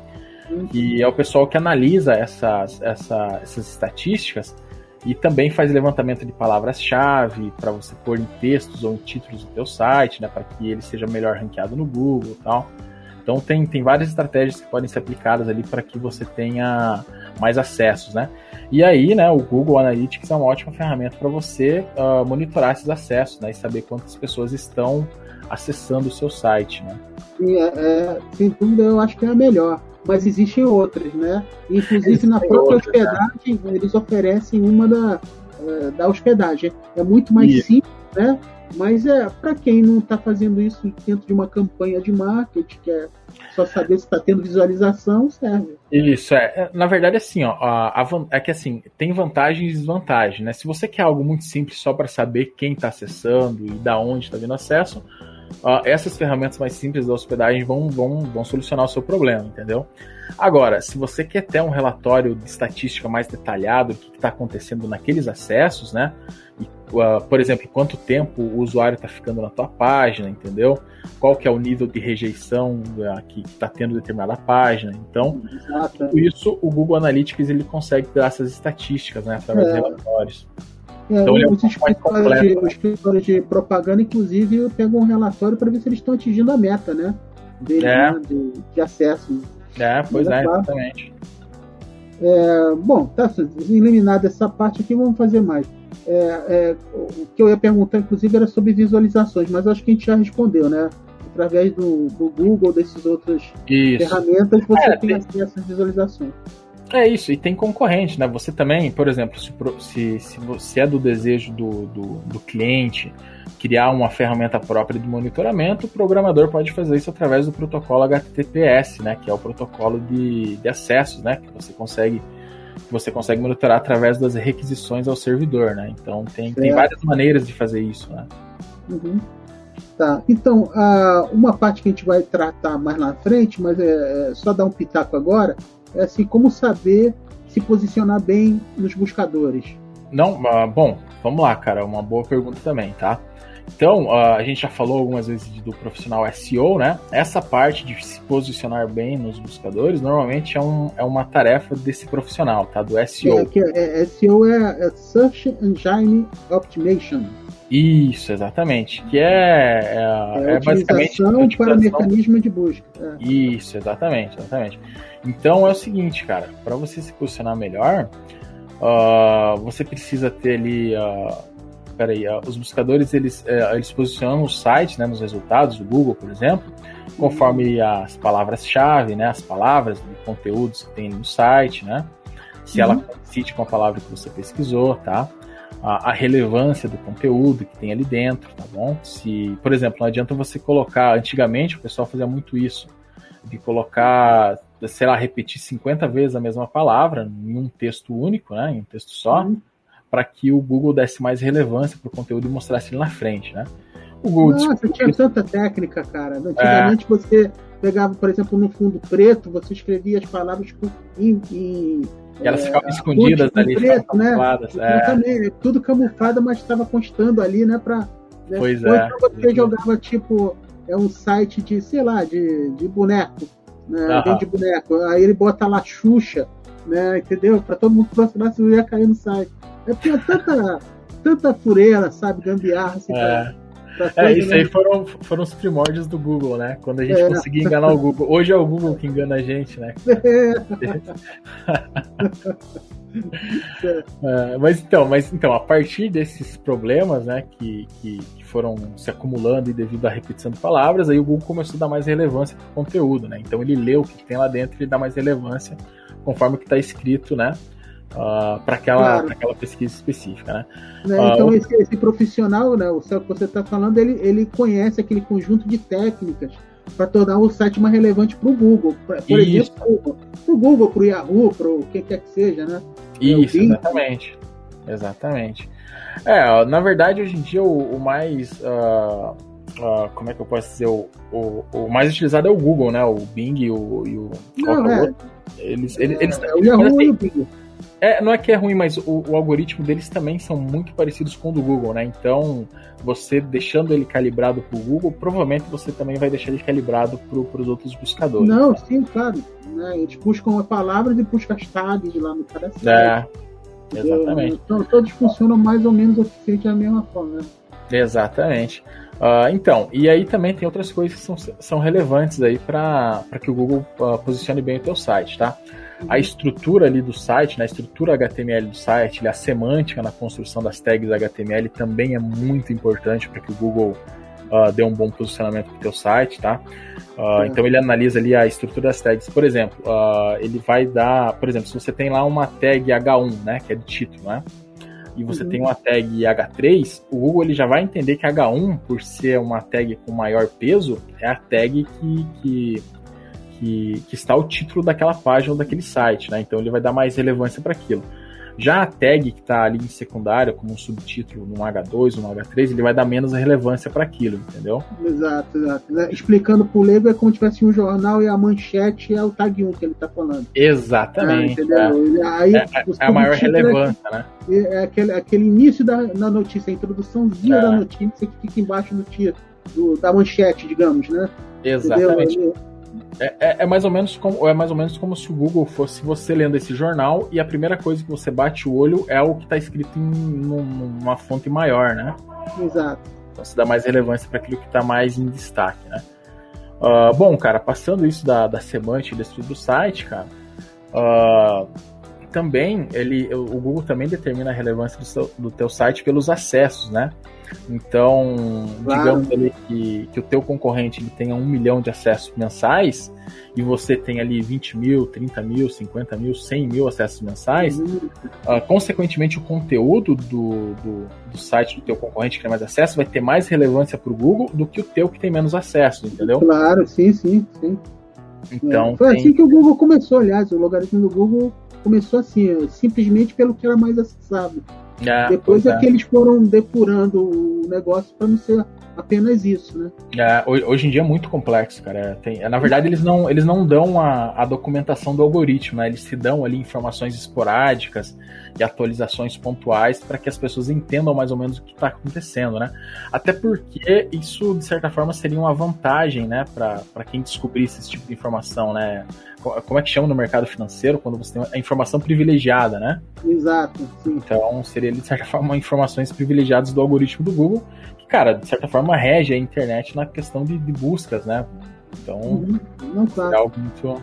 que é o pessoal que analisa essas, essa, essas estatísticas e também faz levantamento de palavras-chave para você pôr em textos ou em títulos do teu site, né, para que ele seja melhor ranqueado no Google e tal. Então tem, tem várias estratégias que podem ser aplicadas ali para que você tenha mais acessos, né? E aí, né, o Google Analytics é uma ótima ferramenta para você uh, monitorar esses acessos, né, e saber quantas pessoas estão acessando o seu site, né. Sim, é, é, sem dúvida eu acho que é a melhor. Mas existem outras, né? Inclusive na própria outra, hospedagem, né? eles oferecem uma da, é, da hospedagem. É muito mais isso. simples, né? Mas é para quem não está fazendo isso dentro de uma campanha de marketing, que é só saber se está tendo visualização, serve. Isso, é. é. Na verdade, assim, ó, a, a, é que assim, tem vantagens e desvantagens, né? Se você quer algo muito simples só para saber quem está acessando e da onde está vindo acesso, uh, essas ferramentas mais simples da hospedagem vão, vão, vão solucionar o seu problema, entendeu? Agora, se você quer ter um relatório de estatística mais detalhado do que está acontecendo naqueles acessos, né? E, uh, por exemplo, quanto tempo o usuário está ficando na tua página, entendeu? Qual que é o nível de rejeição uh, que está tendo determinada página. Então, Exato. isso o Google Analytics ele consegue dar essas estatísticas, né? Através é. de relatórios. É, então, os, escritórios de, os escritórios de propaganda, inclusive, pegam um relatório para ver se eles estão atingindo a meta, né? Dele, é. né? De, de, acesso. É, pois é, exatamente. É, bom, tá eliminada essa parte aqui, vamos fazer mais. É, é, o que eu ia perguntar, inclusive, era sobre visualizações, mas acho que a gente já respondeu, né? Através do, do Google, desses outras Isso. ferramentas, você é, tem, tem acesso às visualizações. É isso, e tem concorrente, né? Você também, por exemplo, se, se, se, se é do desejo do, do, do, cliente criar uma ferramenta própria de monitoramento, o programador pode fazer isso através do protocolo HTTPS, né? Que é o protocolo de, de acessos, né? Que você consegue você consegue monitorar através das requisições ao servidor, né? Então tem, tem várias maneiras de fazer isso, né? Uhum. Tá, então, uma parte que a gente vai tratar mais na frente, mas é, é só dar um pitaco agora, é assim, como saber se posicionar bem nos buscadores? Não, uh, bom, vamos lá, cara, uma boa pergunta também, tá? Então, uh, a gente já falou algumas vezes do profissional SEO, né? Essa parte de se posicionar bem nos buscadores, normalmente é, um, é uma tarefa desse profissional, tá? Do SEO. É, que é, é SEO é, é Search Engine Optimization. Isso, exatamente. Que é, é, é, é basicamente. para mecanismo de busca. É. Isso, exatamente, exatamente. Então é o seguinte, cara, para você se posicionar melhor, uh, você precisa ter ali. Uh, peraí, uh, os buscadores eles, uh, eles posicionam o site, né, nos resultados do Google, por exemplo, conforme as palavras-chave, né, as palavras de conteúdos que tem no site, né, se uhum. ela coincide com a palavra que você pesquisou, tá? a, a, relevância do conteúdo que tem ali dentro, tá bom? Se, por exemplo, não adianta você colocar, antigamente o pessoal fazia muito isso, de colocar, sei lá, repetir 50 vezes a mesma palavra em um texto único, né, em um texto só, uhum. Para que o Google desse mais relevância para o conteúdo e mostrasse ele na frente, né? O Google Nossa, tinha tanta técnica, cara. Antigamente é. você pegava, por exemplo, no fundo preto, você escrevia as palavras em, em e elas ficavam é, escondidas ali, preto, né? É. Tudo camuflado, mas estava constando ali, né? Pra, né? Pois Ou é. Então você jogava, tipo, é um site de, sei lá, de, de boneco, né? Uhum. de boneco. Aí ele bota lá Xuxa, né? Entendeu? Pra todo mundo procurar se ia cair no site. É tinha tanta, tanta fureira, sabe? Gambiarra, assim, é. pra, é, isso aí foram, foram os primórdios do Google, né? Quando a gente é. conseguia enganar o Google. Hoje é o Google que engana a gente, né? É. mas então, mas então, a partir desses problemas, né, que, que, que, foram se acumulando e devido à repetição de palavras, aí o Google começou a dar mais relevância para o conteúdo, né? Então ele lê o que tem lá dentro e dá mais relevância conforme o que está escrito, né? Uh, para aquela, claro. aquela pesquisa específica, né? né então uh, esse, esse, profissional, né, o que você está falando, ele, ele conhece aquele conjunto de técnicas para tornar o site mais relevante para o Google, pra, por Isso. exemplo, para o Google, para o Yahoo, para o que quer que seja, né? Isso, exatamente, exatamente. É, na verdade, hoje em dia o, o mais uh, Uh, como é que eu posso dizer, o, o, o, mais utilizado é o Google, né? O Bing e o. E o Não, é. Eles, eles, é, eles, é, o Yahoo assim, e o Bing. É, não é que é ruim, mas o, o, algoritmo deles também são muito parecidos com o do Google, né? Então, você deixando ele calibrado para o Google, provavelmente você também vai deixar ele calibrado para os outros buscadores. Não, sim, claro. Né? Eles buscam a palavra e buscam as tags lá no cara. É, exatamente. Então, todos funcionam mais ou menos eficiente da mesma forma, né? Exatamente. Uh, então, e aí também tem outras coisas que são, são relevantes aí para que o Google uh, posicione bem o teu site, tá? A estrutura ali do site, na né, estrutura HTML do site, a semântica na construção das tags HTML também é muito importante para que o Google uh, dê um bom posicionamento para o teu site, tá? Uh, Então ele analisa ali a estrutura das tags. Por exemplo, uh, ele vai dar, por exemplo, se você tem lá uma tag H1, né, que é de título, né? E você uhum. tem uma tag H3, o Google ele já vai entender que H1, por ser uma tag com maior peso, é a tag que, que que, que está o título daquela página ou daquele site, né? Então ele vai dar mais relevância para aquilo. Já a tag que está ali em secundária, como um subtítulo num H2, num H3, ele vai dar menos relevância para aquilo, entendeu? Exato, exato. Né? Explicando para o leigo é como se tivesse um jornal e a manchete é o tag 1 que ele está falando. Exatamente. Ah, é. Aí, é, é, é a maior relevância, é, né? É aquele, aquele início da notícia, a introduçãozinha é. da notícia que fica embaixo do título, da manchete, digamos, né? Exatamente. Entendeu? É, é, é, mais ou menos como, é mais ou menos como se o Google fosse você lendo esse jornal e a primeira coisa que você bate o olho é o que está escrito em numa fonte maior, né? Exato. Então você dá mais relevância para aquilo que está mais em destaque, né? Uh, bom, cara, passando isso da, da semântica desse do site, cara, uh, também ele, o Google também determina a relevância do, seu, do teu site pelos acessos, né? Então, claro. digamos que, que o teu concorrente ele tenha um milhão de acessos mensais e você tem ali 20 mil, 30 mil, 50 mil, 100 mil acessos mensais, uhum. uh, consequentemente o conteúdo do, do, do, site do teu concorrente que tem mais acesso vai ter mais relevância para o Google do que o teu que tem menos acesso, entendeu? Claro, sim, sim, sim. Então, é. Foi tem... assim que o Google começou, aliás, o logaritmo do Google começou assim, simplesmente pelo que era mais acessado. É, Depois é, é que eles foram depurando o negócio para não ser apenas isso, né? É, hoje em dia é muito complexo, cara. Tem, na verdade, eles não, eles não dão a, a documentação do algoritmo, né? Eles se dão ali informações esporádicas e atualizações pontuais para que as pessoas entendam mais ou menos o que está acontecendo, né? Até porque isso, de certa forma, seria uma vantagem, né, para quem descobrisse esse tipo de informação, né? Como é que chama no mercado financeiro quando você tem a informação privilegiada, né? Exato, sim. Então, seria, de certa forma, informações privilegiadas do algoritmo do Google, cara, de certa forma, rege a internet na questão de, de buscas, né? Então, uhum. não, claro. é algo muito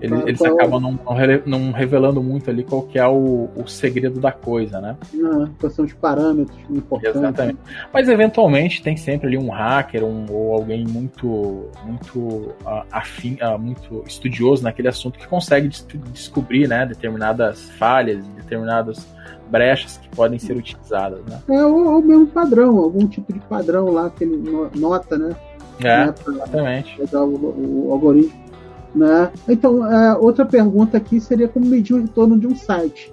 eles, eles acabam não, não, revelando muito ali qual que é o, o segredo da coisa, né? Não, questão de parâmetros importantes. Exatamente. Mas eventualmente tem sempre ali um hacker um, ou alguém muito muito uh, afim, uh, muito estudioso naquele assunto que consegue des descobrir, né, determinadas falhas, determinadas brechas que podem ser utilizadas, né? É o, o mesmo padrão, algum tipo de padrão lá que ele nota, né? É, né, exatamente. Pegar o, o algoritmo né? Então, é, outra pergunta aqui seria como medir o retorno de um site.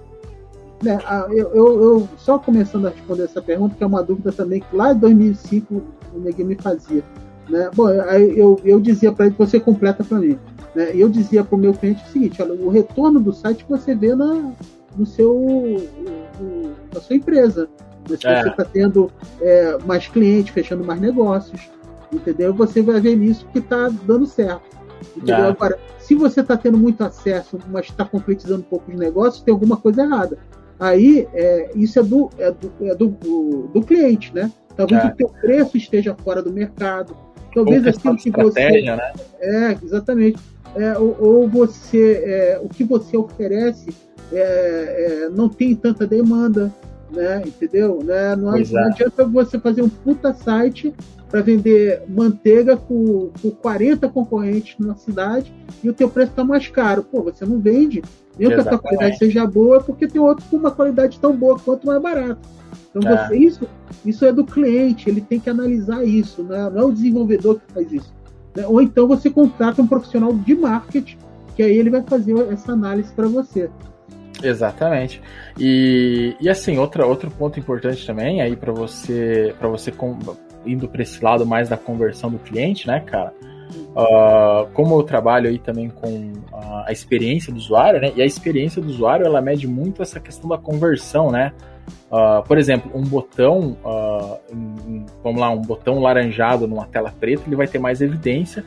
Né? Eu, eu, eu, só começando a responder essa pergunta, que é uma dúvida também que lá em 2005 o Neguinho me fazia. Né? Bom, eu, eu dizia para ele, você completa para mim. Né? Eu dizia para o meu cliente o seguinte: olha, o retorno do site você vê na, no seu, na sua empresa. Né? Se é. você está tendo é, mais clientes, fechando mais negócios, entendeu? Você vai ver nisso que está dando certo. Entendeu? Agora, se você está tendo muito acesso, mas está concretizando um pouco os negócios, tem alguma coisa errada. Aí, é, isso é do, é do, é do, do, do cliente, né? Talvez é. o teu preço esteja fora do mercado. Talvez aquilo que você. Né? É, exatamente. É, ou, ou, você. É, o que você oferece é, é, não tem tanta demanda. Né, entendeu? Né? Não, não adianta você fazer um puta site para vender manteiga com, com 40 concorrentes na cidade e o teu preço está mais caro. Pô, você não vende, mesmo que a tua qualidade seja boa, porque tem outro com uma qualidade tão boa quanto mais barato. Então é. você, isso, isso é do cliente, ele tem que analisar isso, né? não é o desenvolvedor que faz isso. Né? Ou então você contrata um profissional de marketing, que aí ele vai fazer essa análise para você. Exatamente. E, e assim, outra, outro ponto importante também aí para você para você indo para esse lado mais da conversão do cliente, né, cara? Uh, como eu trabalho aí também com a experiência do usuário, né? E a experiência do usuário ela mede muito essa questão da conversão, né? Uh, por exemplo, um botão, uh, vamos lá, um botão laranjado numa tela preta, ele vai ter mais evidência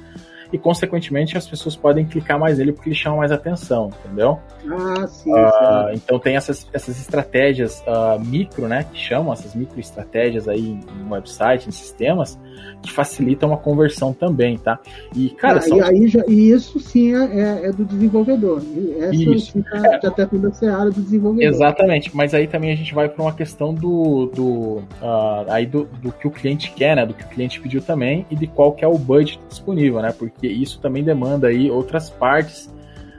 e, consequentemente, as pessoas podem clicar mais nele porque ele chama mais atenção, entendeu? Ah, sim. Uh, sim. Então tem essas, essas estratégias uh, micro, né, que chamam essas micro estratégias aí em website, em sistemas, que facilitam a conversão também, tá? E, cara, ah, são... e, aí já, e isso sim é, é, é do desenvolvedor. Essa isso. Sim, tá, é. já tá da seara do desenvolvedor. Exatamente, mas aí também a gente vai para uma questão do, do, uh, aí do, do que o cliente quer, né, do que o cliente pediu também e de qual que é o budget disponível, né, porque isso também demanda aí outras partes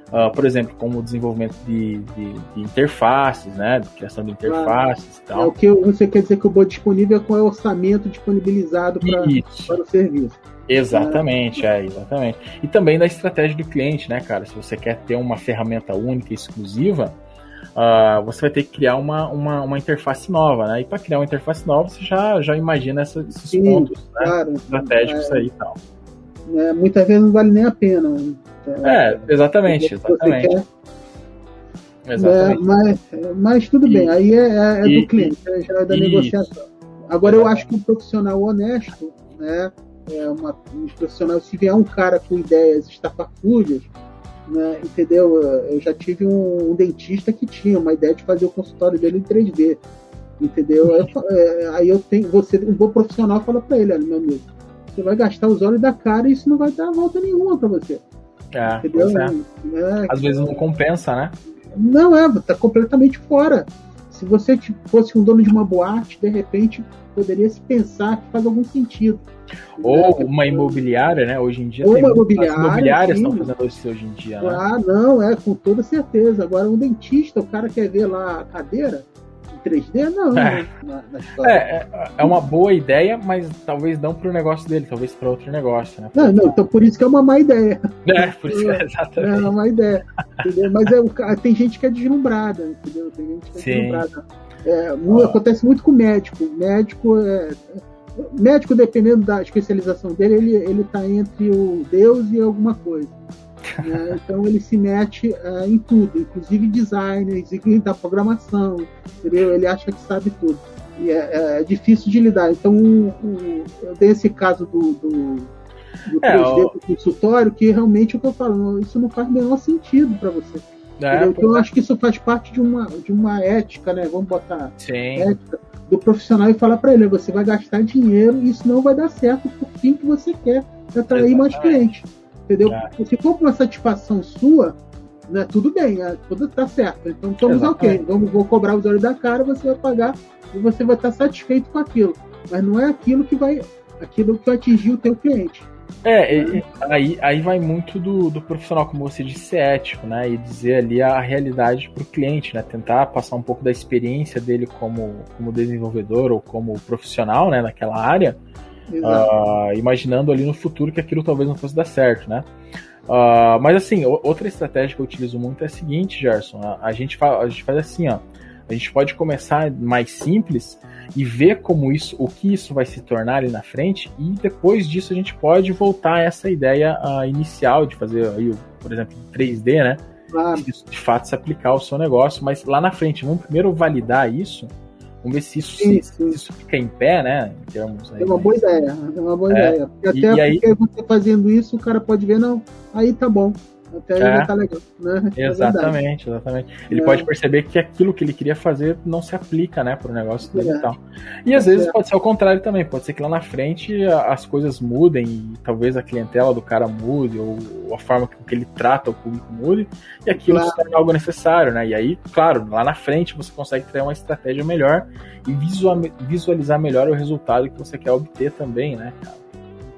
Uh, por exemplo, como o desenvolvimento de, de, de, interfaces, né? De criação de interfaces e tal. É o que você quer dizer que o boot disponível é com o orçamento disponibilizado pra, para o serviço. Exatamente, é. é, exatamente. E também da estratégia do cliente, né, cara? Se você quer ter uma ferramenta única e exclusiva, uh, você vai ter que criar uma, uma, uma interface nova, né? E para criar uma interface nova, você já, já imagina essa, esses Sim, pontos né? claro, estratégicos é, aí e tal. É, muitas vezes não vale nem a pena. É, exatamente, exatamente. Exatamente. É, mas, mas tudo e, bem, aí é, é, é e, do cliente, é, da negociação. Agora eu acho que um profissional honesto, né, é uma, um profissional, se vier um cara com ideias estapafúrdias, né, entendeu? Eu já tive um, um, dentista que tinha uma ideia de fazer o consultório dele em 3D, entendeu? Eu, é, aí eu tenho, você, um bom profissional fala para ele, meu amigo, você vai gastar os olhos da cara e isso não vai dar volta nenhuma para você. É, entendeu? É. É, Às vezes não compensa, né? Não é, tá completamente fora. Se você fosse um dono de uma boate, de repente poderia se pensar que faz algum sentido. Ou né? uma imobiliária, né? Hoje em dia Ou tem uma imobiliária, as imobiliárias estão fazendo isso hoje em dia. Né? Ah, não, é, com toda certeza. Agora, um dentista, o cara quer ver lá a cadeira, 3D, não. É. Na, na é, é, é, uma boa ideia, mas talvez não para o negócio dele, talvez para outro negócio, né? Não, não, então por isso que é uma má ideia. É, por isso que é, exatamente. É uma má ideia. Entendeu? Mas é, tem gente que é deslumbrada, entendeu? Tem gente que é Sim. deslumbrada. É, ah. Acontece muito com médico. Médico é. Médico, dependendo da especialização dele, ele, ele tá entre o Deus e alguma coisa. Né? Então ele se mete uh, em tudo, inclusive design, inclusive da programação, entendeu? Ele acha que sabe tudo. E é, é difícil de lidar. Então um, eu dei esse caso do, do, do é, 3D do consultório, que realmente o que eu falo, isso não faz o menor sentido para você. É, então eu acho que isso faz parte de uma, de uma ética, né? Vamos botar Sim. ética do profissional e falar para ele, você vai gastar dinheiro e isso não vai dar certo pro fim que você quer, atrair mais clientes. Entendeu? É. Se for uma satisfação sua, né, tudo bem, é, tudo tá certo. Então estamos ok. Vamos, vou cobrar os olhos da cara, você vai pagar e você vai estar satisfeito com aquilo. Mas não é aquilo que vai, aquilo que vai atingir o teu cliente. É, é, aí, aí vai muito do, do profissional, como você disse, ser ético, né? E dizer ali a realidade para o cliente, né? Tentar passar um pouco da experiência dele como, como desenvolvedor ou como profissional, né? Naquela área, Uh, imaginando ali no futuro que aquilo talvez não fosse dar certo, né? Uh, mas assim, outra estratégia que eu utilizo muito é a seguinte, Gerson. A, a, gente, faz, a gente faz assim, ó. A gente pode começar mais simples e ver como isso, o que isso vai se tornar ali na frente, e depois disso a gente pode voltar a essa ideia uh, inicial de fazer aí, por exemplo, 3D, né? Claro. De, de fato se aplicar ao seu negócio, mas lá na frente, vamos primeiro validar isso Vamos ver se isso, sim, se, sim. se isso fica em pé, né? Em termos aí, é uma boa ideia, é uma boa é, ideia. Porque até e, porque aí... você fazendo isso, o cara pode ver, não, aí tá bom. Até é. já tá legal, né? É exatamente, é exatamente. Ele é. pode perceber que aquilo que ele queria fazer não se aplica, né, pro negócio dele e tal. E às vezes pode ser o contrário também, pode ser que lá na frente as coisas mudem e talvez a clientela do cara mude, ou a forma que ele trata o público mude, e aquilo claro. se torne algo necessário, né? E aí, claro, lá na frente você consegue criar uma estratégia melhor e visualizar melhor o resultado que você quer obter também, né, cara?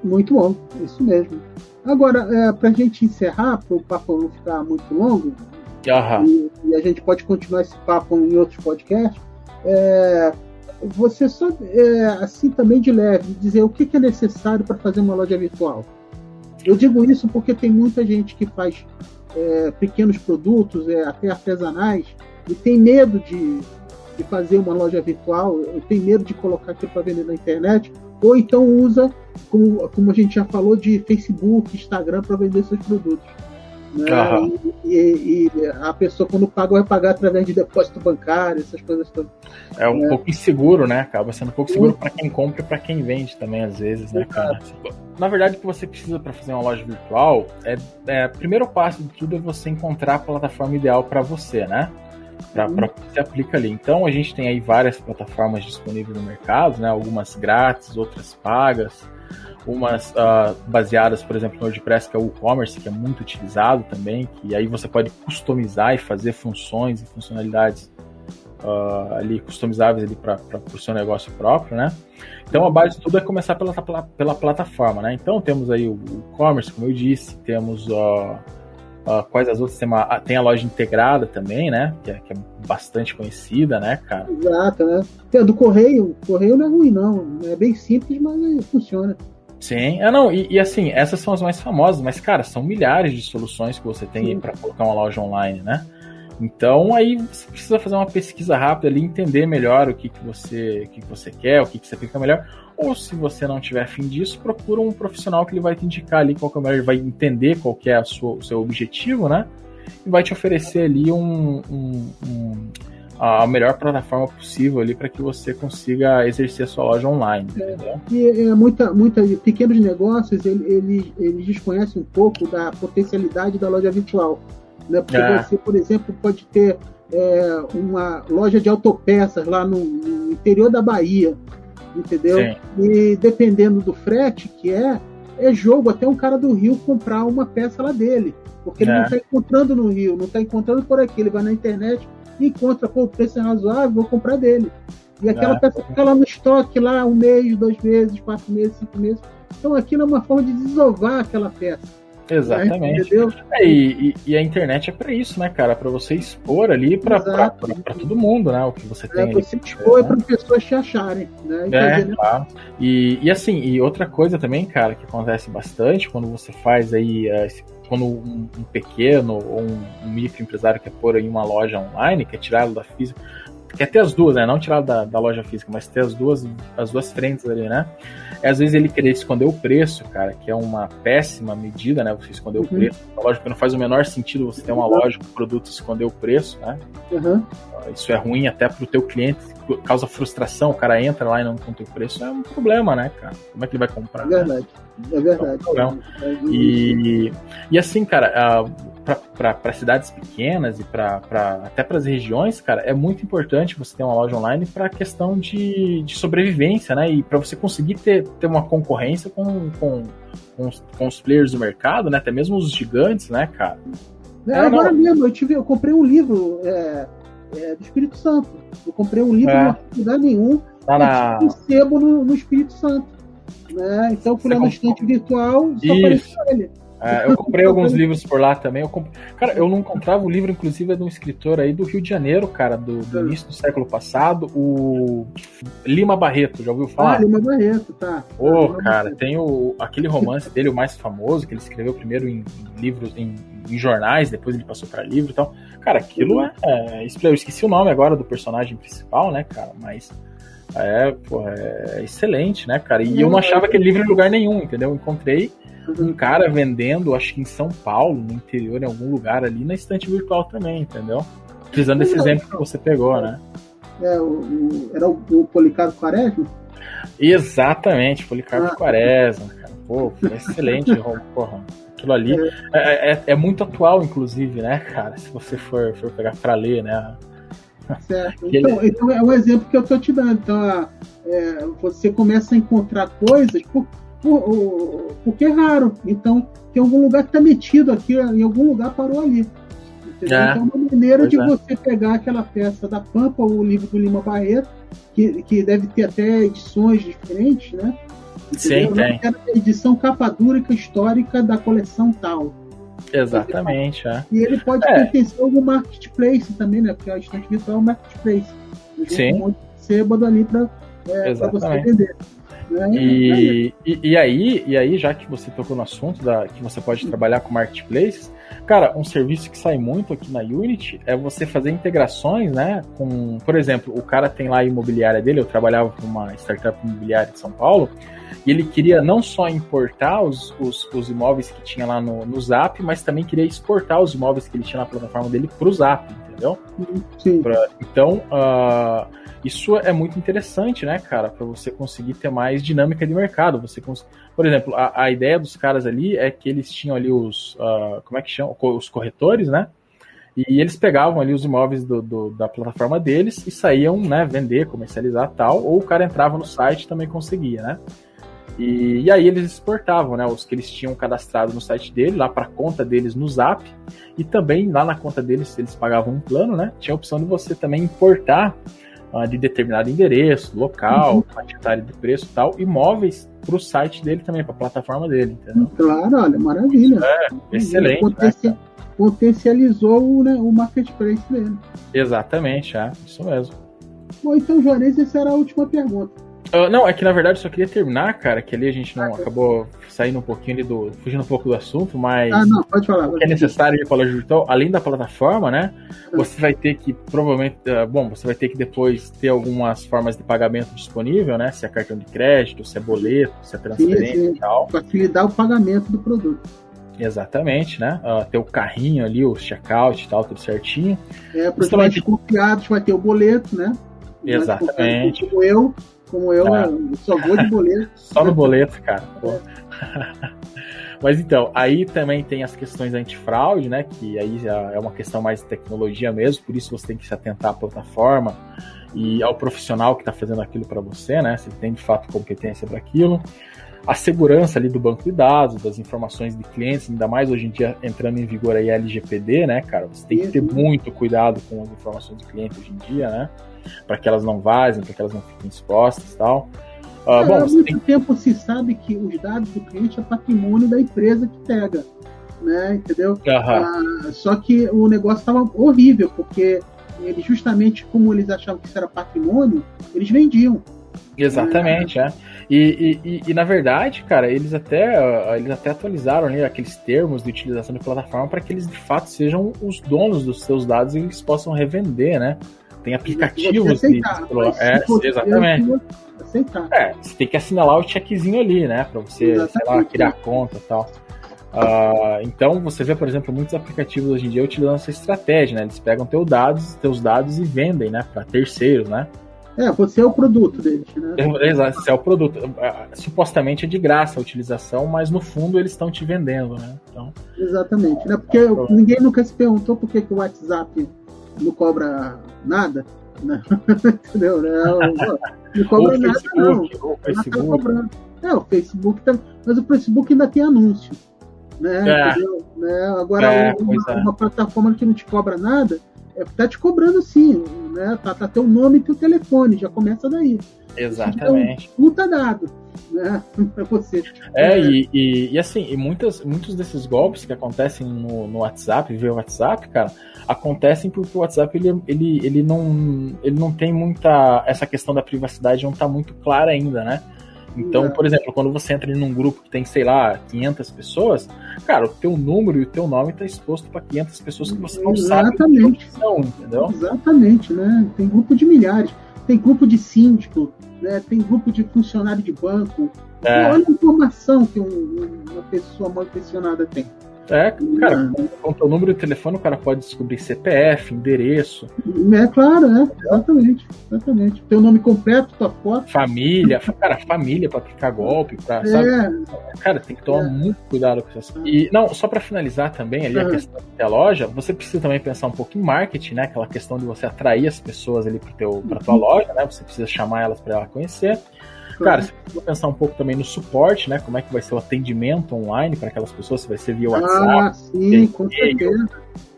Muito bom, isso mesmo. Agora, é, para a gente encerrar, para o papo não ficar muito longo, e, e, a gente pode continuar esse papo em outros podcasts, é, você só, é, assim também de leve, dizer o que, que é necessário para fazer uma loja virtual. Eu digo isso porque tem muita gente que faz é, pequenos produtos, é, até artesanais, e tem medo de, de fazer uma loja virtual, tem medo de colocar aquilo para vender na internet, ou então usa, como, como a gente já falou, de Facebook, Instagram para vender seus produtos. Né? Uhum. E, e, e, a pessoa, quando paga, vai pagar através de depósito bancário, essas coisas todas. É um é. pouco inseguro, né? Acaba sendo um pouco seguro para quem compra e para quem vende também, às vezes, né, cara? Na verdade, o que você precisa para fazer uma loja virtual é, é. Primeiro passo de tudo é você encontrar a plataforma ideal para você, né? Para que você aplica ali. Então, a gente tem aí várias plataformas disponíveis no mercado, né? Algumas grátis, outras pagas umas uh, baseadas, por exemplo, no WordPress, que é o e-commerce, que é muito utilizado também, que aí você pode customizar e fazer funções e funcionalidades uh, ali customizáveis ali para o seu negócio próprio, né? Então a base de tudo é começar pela, pela, pela plataforma, né? Então temos aí o e-commerce, como eu disse, temos uh, Uh, quais as outras? Tem, uma, tem a loja integrada também, né? Que é, que é, bastante conhecida, né, cara? Exato, né? Tem a do Correio. O Correio não é ruim, não. É bem simples, mas funciona. Sim, é não, e, e, assim, essas são as mais famosas, mas cara, são milhares de soluções que você tem para colocar uma loja online, né? Então aí você precisa fazer uma pesquisa rápida ali, entender melhor o que, que você o que, que você quer, o que, que você fica melhor. Ou se você não tiver fim disso, procura um profissional que ele vai te indicar ali qual que é o melhor, ele vai entender qual que é a sua, o seu objetivo, né? E vai te oferecer ali um, um, um a melhor plataforma possível ali para que você consiga exercer a sua loja online. É, e é, muita, muita pequenos negócios eles, eles desconhecem um pouco da potencialidade da loja virtual, né? Porque é. você, por exemplo, pode ter é, uma loja de autopeças lá no, no interior da Bahia, entendeu? Sim. E dependendo do frete que é, é jogo até um cara do Rio comprar uma peça lá dele. Porque ele é. não está encontrando no Rio, não está encontrando por aqui. Ele vai na internet, encontra, pô, o preço é razoável, vou comprar dele. E aquela é. peça fica lá no estoque, lá um mês, dois meses, quatro meses, cinco meses. Então aquilo é uma forma de desovar aquela peça. Exatamente. É, e, e, a internet é para isso, né, cara? Para você expor ali para todo mundo, né? O que você tem. É, você expor né? para pessoas te acharem, né? E, é, fazer, claro. e, e assim, e outra coisa também, cara, que acontece bastante quando você faz aí uh, esse quando um, um pequeno ou um, um microempresário quer pôr aí uma loja online, quer tirar ela da física, quer ter as duas, né? Não tirar da, da loja física, mas ter as duas, as duas frentes ali, né? É, às vezes ele querer esconder o preço, cara, que é uma péssima medida, né? Você esconder uhum. o preço. Lógico que não faz o menor sentido você ter uma loja com produto esconder o preço, né? Uhum. Isso é ruim até pro teu cliente, causa frustração, o cara entra lá e não conta o preço, é um problema, né, cara? Como é que ele vai comprar? É verdade. Né? É verdade. É um e, e assim, cara, para cidades pequenas e pra, pra até para as regiões, cara, é muito importante você ter uma loja online para questão de, de sobrevivência, né? E para você conseguir ter, ter uma concorrência com, com, com os, com, os, players do mercado, né? Até mesmo os gigantes, né, cara? É, agora não... mesmo, eu, tive, eu comprei um livro. É é, do Espírito Santo. Eu comprei um livro, é. não lugar nenhum, tá na... um sebo no, no, Espírito Santo. Né? Então eu fui lá no estante virtual só apareceu ele. É, eu comprei alguns livros por lá também. Eu comp... Cara, eu não encontrava o livro, inclusive, é de um escritor aí do Rio de Janeiro, cara, do, do início do século passado, o Lima Barreto, já ouviu falar? Ah, Lima Barreto, tá. Ô, oh, cara, Barreto. tem o, aquele romance dele, o mais famoso, que ele escreveu primeiro em, em livros, em, em, jornais, depois ele passou para livro e tal. Cara, aquilo uhum. é, é. Eu esqueci o nome agora do personagem principal, né, cara, mas. É, pô, é excelente, né, cara? E eu não achava aquele livro em lugar nenhum, entendeu? Eu encontrei um cara vendendo, acho que em São Paulo, no interior, em algum lugar ali, na estante virtual também, entendeu? Utilizando desse exemplo que você pegou, né? É, o, o era o, o Policarpo Quaresma? Exatamente, Policarpo ah. Quaresma, cara. Pô, excelente, porra. Aquilo ali é. É, é, é, muito atual, inclusive, né, cara? Se você for, for pegar pra ler, né? Certo. Então, então, é um exemplo que eu tô te dando. Então, é, você começa a encontrar coisas. Por, por, porque é raro. Então, tem algum lugar que está metido aqui, em algum lugar parou ali. É, então, é uma maneira de é. você pegar aquela peça da Pampa, o livro do Lima Barreto, que, que deve ter até edições diferentes, né? Entendeu? Sim, tem. edição capa dura histórica da coleção tal. Exatamente, é. E ele pode é. pertencer a algum marketplace também, né? Porque a estante virtual é um marketplace. Sim. Um monte de ali para é, você vender. É, e, é. E, e, aí, e aí, já que você tocou no assunto da, que você pode trabalhar com marketplaces, cara, um serviço que sai muito aqui na Unity é você fazer integrações, né? Com, por exemplo, o cara tem lá a imobiliária dele, eu trabalhava com uma startup imobiliária de São Paulo, e ele queria não só importar os, os, os imóveis que tinha lá no, no Zap, mas também queria exportar os imóveis que ele tinha na plataforma dele para o Zap, entendeu? Sim. Pra, então, uh, isso é muito interessante, né, cara, para você conseguir ter mais dinâmica de mercado. Você cons... Por exemplo, a, a, ideia dos caras ali é que eles tinham ali os, uh, como é que chama, os corretores, né? E eles pegavam ali os imóveis do, do, da plataforma deles e saíam, né, vender, comercializar tal, ou o cara entrava no site e também conseguia, né? E, e, aí eles exportavam, né, os que eles tinham cadastrado no site dele, lá para a conta deles no Zap, e também lá na conta deles, eles pagavam um plano, né, tinha a opção de você também importar uh, de determinado endereço, local, uhum. quantidade de preço e tal, imóveis para o site dele também, para a plataforma dele, entendeu? Claro, olha, maravilha. É, excelente. Potencia... Né? Potencializou o, né, o marketplace dele. Exatamente, é, isso mesmo. Bom, então, Juarez, essa era a última pergunta. Uh, não, é que na verdade eu só queria terminar, cara, que ali a gente não ah, acabou saindo um pouquinho ali do. fugindo um pouco do assunto, mas. Ah, não, pode falar. Que é necessário de colégio virtual, além da plataforma, né? Ah. Você vai ter que, provavelmente. Uh, bom, você vai ter que depois ter algumas formas de pagamento disponível, né? Se é cartão de crédito, se é boleto, se é transferência sim, sim. e tal. Facilitar o pagamento do produto. Exatamente, né? Uh, ter o carrinho ali, o checkout e tal, tudo certinho. É, para os mais vai ter o boleto, né? Exatamente. Como eu, como eu, ah. só vou de boleto. Só no boleto, cara. Mas então, aí também tem as questões antifraude, né? Que aí já é uma questão mais de tecnologia mesmo, por isso você tem que se atentar à plataforma e ao profissional que está fazendo aquilo para você, né? Se ele tem de fato competência para aquilo. A segurança ali do banco de dados, das informações de clientes, ainda mais hoje em dia entrando em vigor aí a LGPD, né, cara? Você tem que ter muito cuidado com as informações do cliente hoje em dia, né? Para que elas não vazem, para que elas não fiquem expostas e tal. Uh, bom, há muito tem... tempo se sabe que os dados do cliente é patrimônio da empresa que pega, né? Entendeu? Uhum. Uh, só que o negócio estava horrível, porque eles justamente como eles achavam que isso era patrimônio, eles vendiam. Exatamente, é. E, e, e, na verdade, cara, eles até, eles até atualizaram ali aqueles termos de utilização de plataforma para que eles de fato sejam os donos dos seus dados e eles possam revender, né? Tem aplicativos aceitar, de. É, exatamente. Aceitar. É, você tem que assinalar o checkzinho ali, né? Pra você, sei lá, criar conta e tal. Uh, então você vê, por exemplo, muitos aplicativos hoje em dia utilizando essa estratégia, né? Eles pegam teus dados, teus dados e vendem, né? Para terceiros, né? É, você é o produto deles, né? Exato, você é o produto. Ah, supostamente é de graça a utilização, mas no fundo eles estão te vendendo, né? Então, Exatamente, né? Porque ninguém nunca se perguntou por que, que o WhatsApp não cobra nada, né? entendeu? Não, não cobra nada, Facebook, não. O tá Facebook. Tá é, o Facebook tá, mas o Facebook ainda tem anúncio. Né? É. né? Agora, é, uma, é. uma, plataforma que não te cobra nada, é, tá te cobrando sim, né? Tá, tá teu nome e teu telefone, já começa daí. Exatamente. Então, puta dado, né? Pra você. É, é. E, e, e, assim, e muitas, muitos desses golpes que acontecem no, no WhatsApp, via WhatsApp, cara, acontecem porque o WhatsApp ele, ele, ele, não, ele não tem muita. Essa questão da privacidade não tá muito clara ainda, né? Então, por exemplo, quando você entra em um grupo que tem, sei lá, 500 pessoas, cara, o teu número e o teu nome está exposto para 500 pessoas que você não Exatamente. sabe são, entendeu? Exatamente, né? Tem grupo de milhares, tem grupo de síndico, né? tem grupo de funcionário de banco. É. Olha a informação que um, uma pessoa mal intencionada tem. É, cara, com o teu número de telefone o cara pode descobrir CPF, endereço. É claro, é, exatamente, exatamente. Teu nome completo, tua foto. Família, cara, família para aplicar golpe, pra, é. sabe? Cara, tem que tomar é. muito cuidado com isso. E, não, só para finalizar também ali a é. questão da loja, você precisa também pensar um pouco em marketing, né? Aquela questão de você atrair as pessoas ali pro teu, pra tua uhum. loja, né? Você precisa chamar elas para ela conhecer. Cara, você precisa pensar um pouco também no suporte, né? Como é que vai ser o atendimento online para aquelas pessoas, se vai ser via WhatsApp. Ah, sim, com certeza.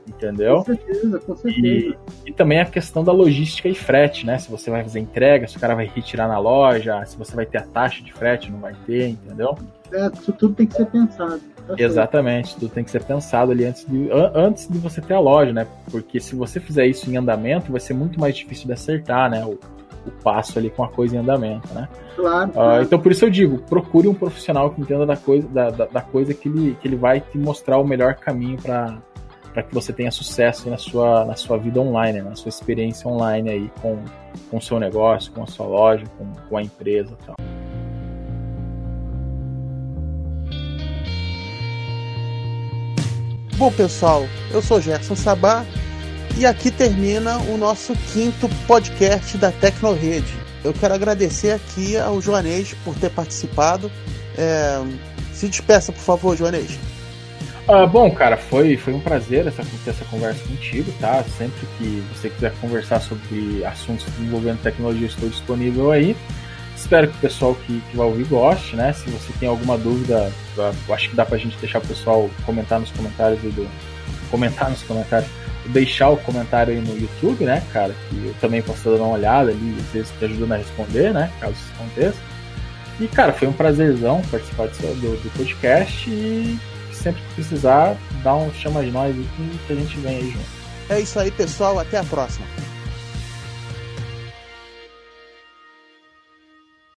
Entendeu? Com certeza, com certeza. E, e, também a questão da logística e frete, né? Se você vai fazer entrega, se o cara vai retirar na loja, se você vai ter a taxa de frete, não vai ter, entendeu? É, isso tudo tem que ser pensado. Tá Exatamente, certo. tudo tem que ser pensado ali antes de, antes de você ter a loja, né? Porque se você fizer isso em andamento, vai ser muito mais difícil de acertar, né? O, o passo ali com a coisa em andamento, né? Claro. Uh, então por isso eu digo, procure um profissional que entenda da coisa, da, da, da coisa que ele, que ele vai te mostrar o melhor caminho para para que você tenha sucesso na sua, na sua vida online, na sua experiência online aí com, com o seu negócio, com a sua loja, com, com a empresa e tal. Bom, pessoal, eu sou Gerson Sabá e aqui termina o nosso quinto podcast da Tecnorrede. Eu quero agradecer aqui ao Joanês por ter participado. É... Se despeça, por favor, Joanês. Ah, bom, cara, foi, foi um prazer essa, ter essa conversa contigo, tá? Sempre que você quiser conversar sobre assuntos envolvendo tecnologia, estou disponível aí. Espero que o pessoal que, que vai ouvir goste, né? Se você tem alguma dúvida, acho que dá pra gente deixar o pessoal comentar nos comentários do. Comentar nos comentários. Deixar o comentário aí no YouTube, né, cara? Que eu também posso dar uma olhada ali, às vezes te ajudando a responder, né? Caso isso aconteça. E, cara, foi um prazerzão participar do, do podcast e sempre que precisar, dá um chama de nós e que a gente vem aí junto. É isso aí, pessoal. Até a próxima.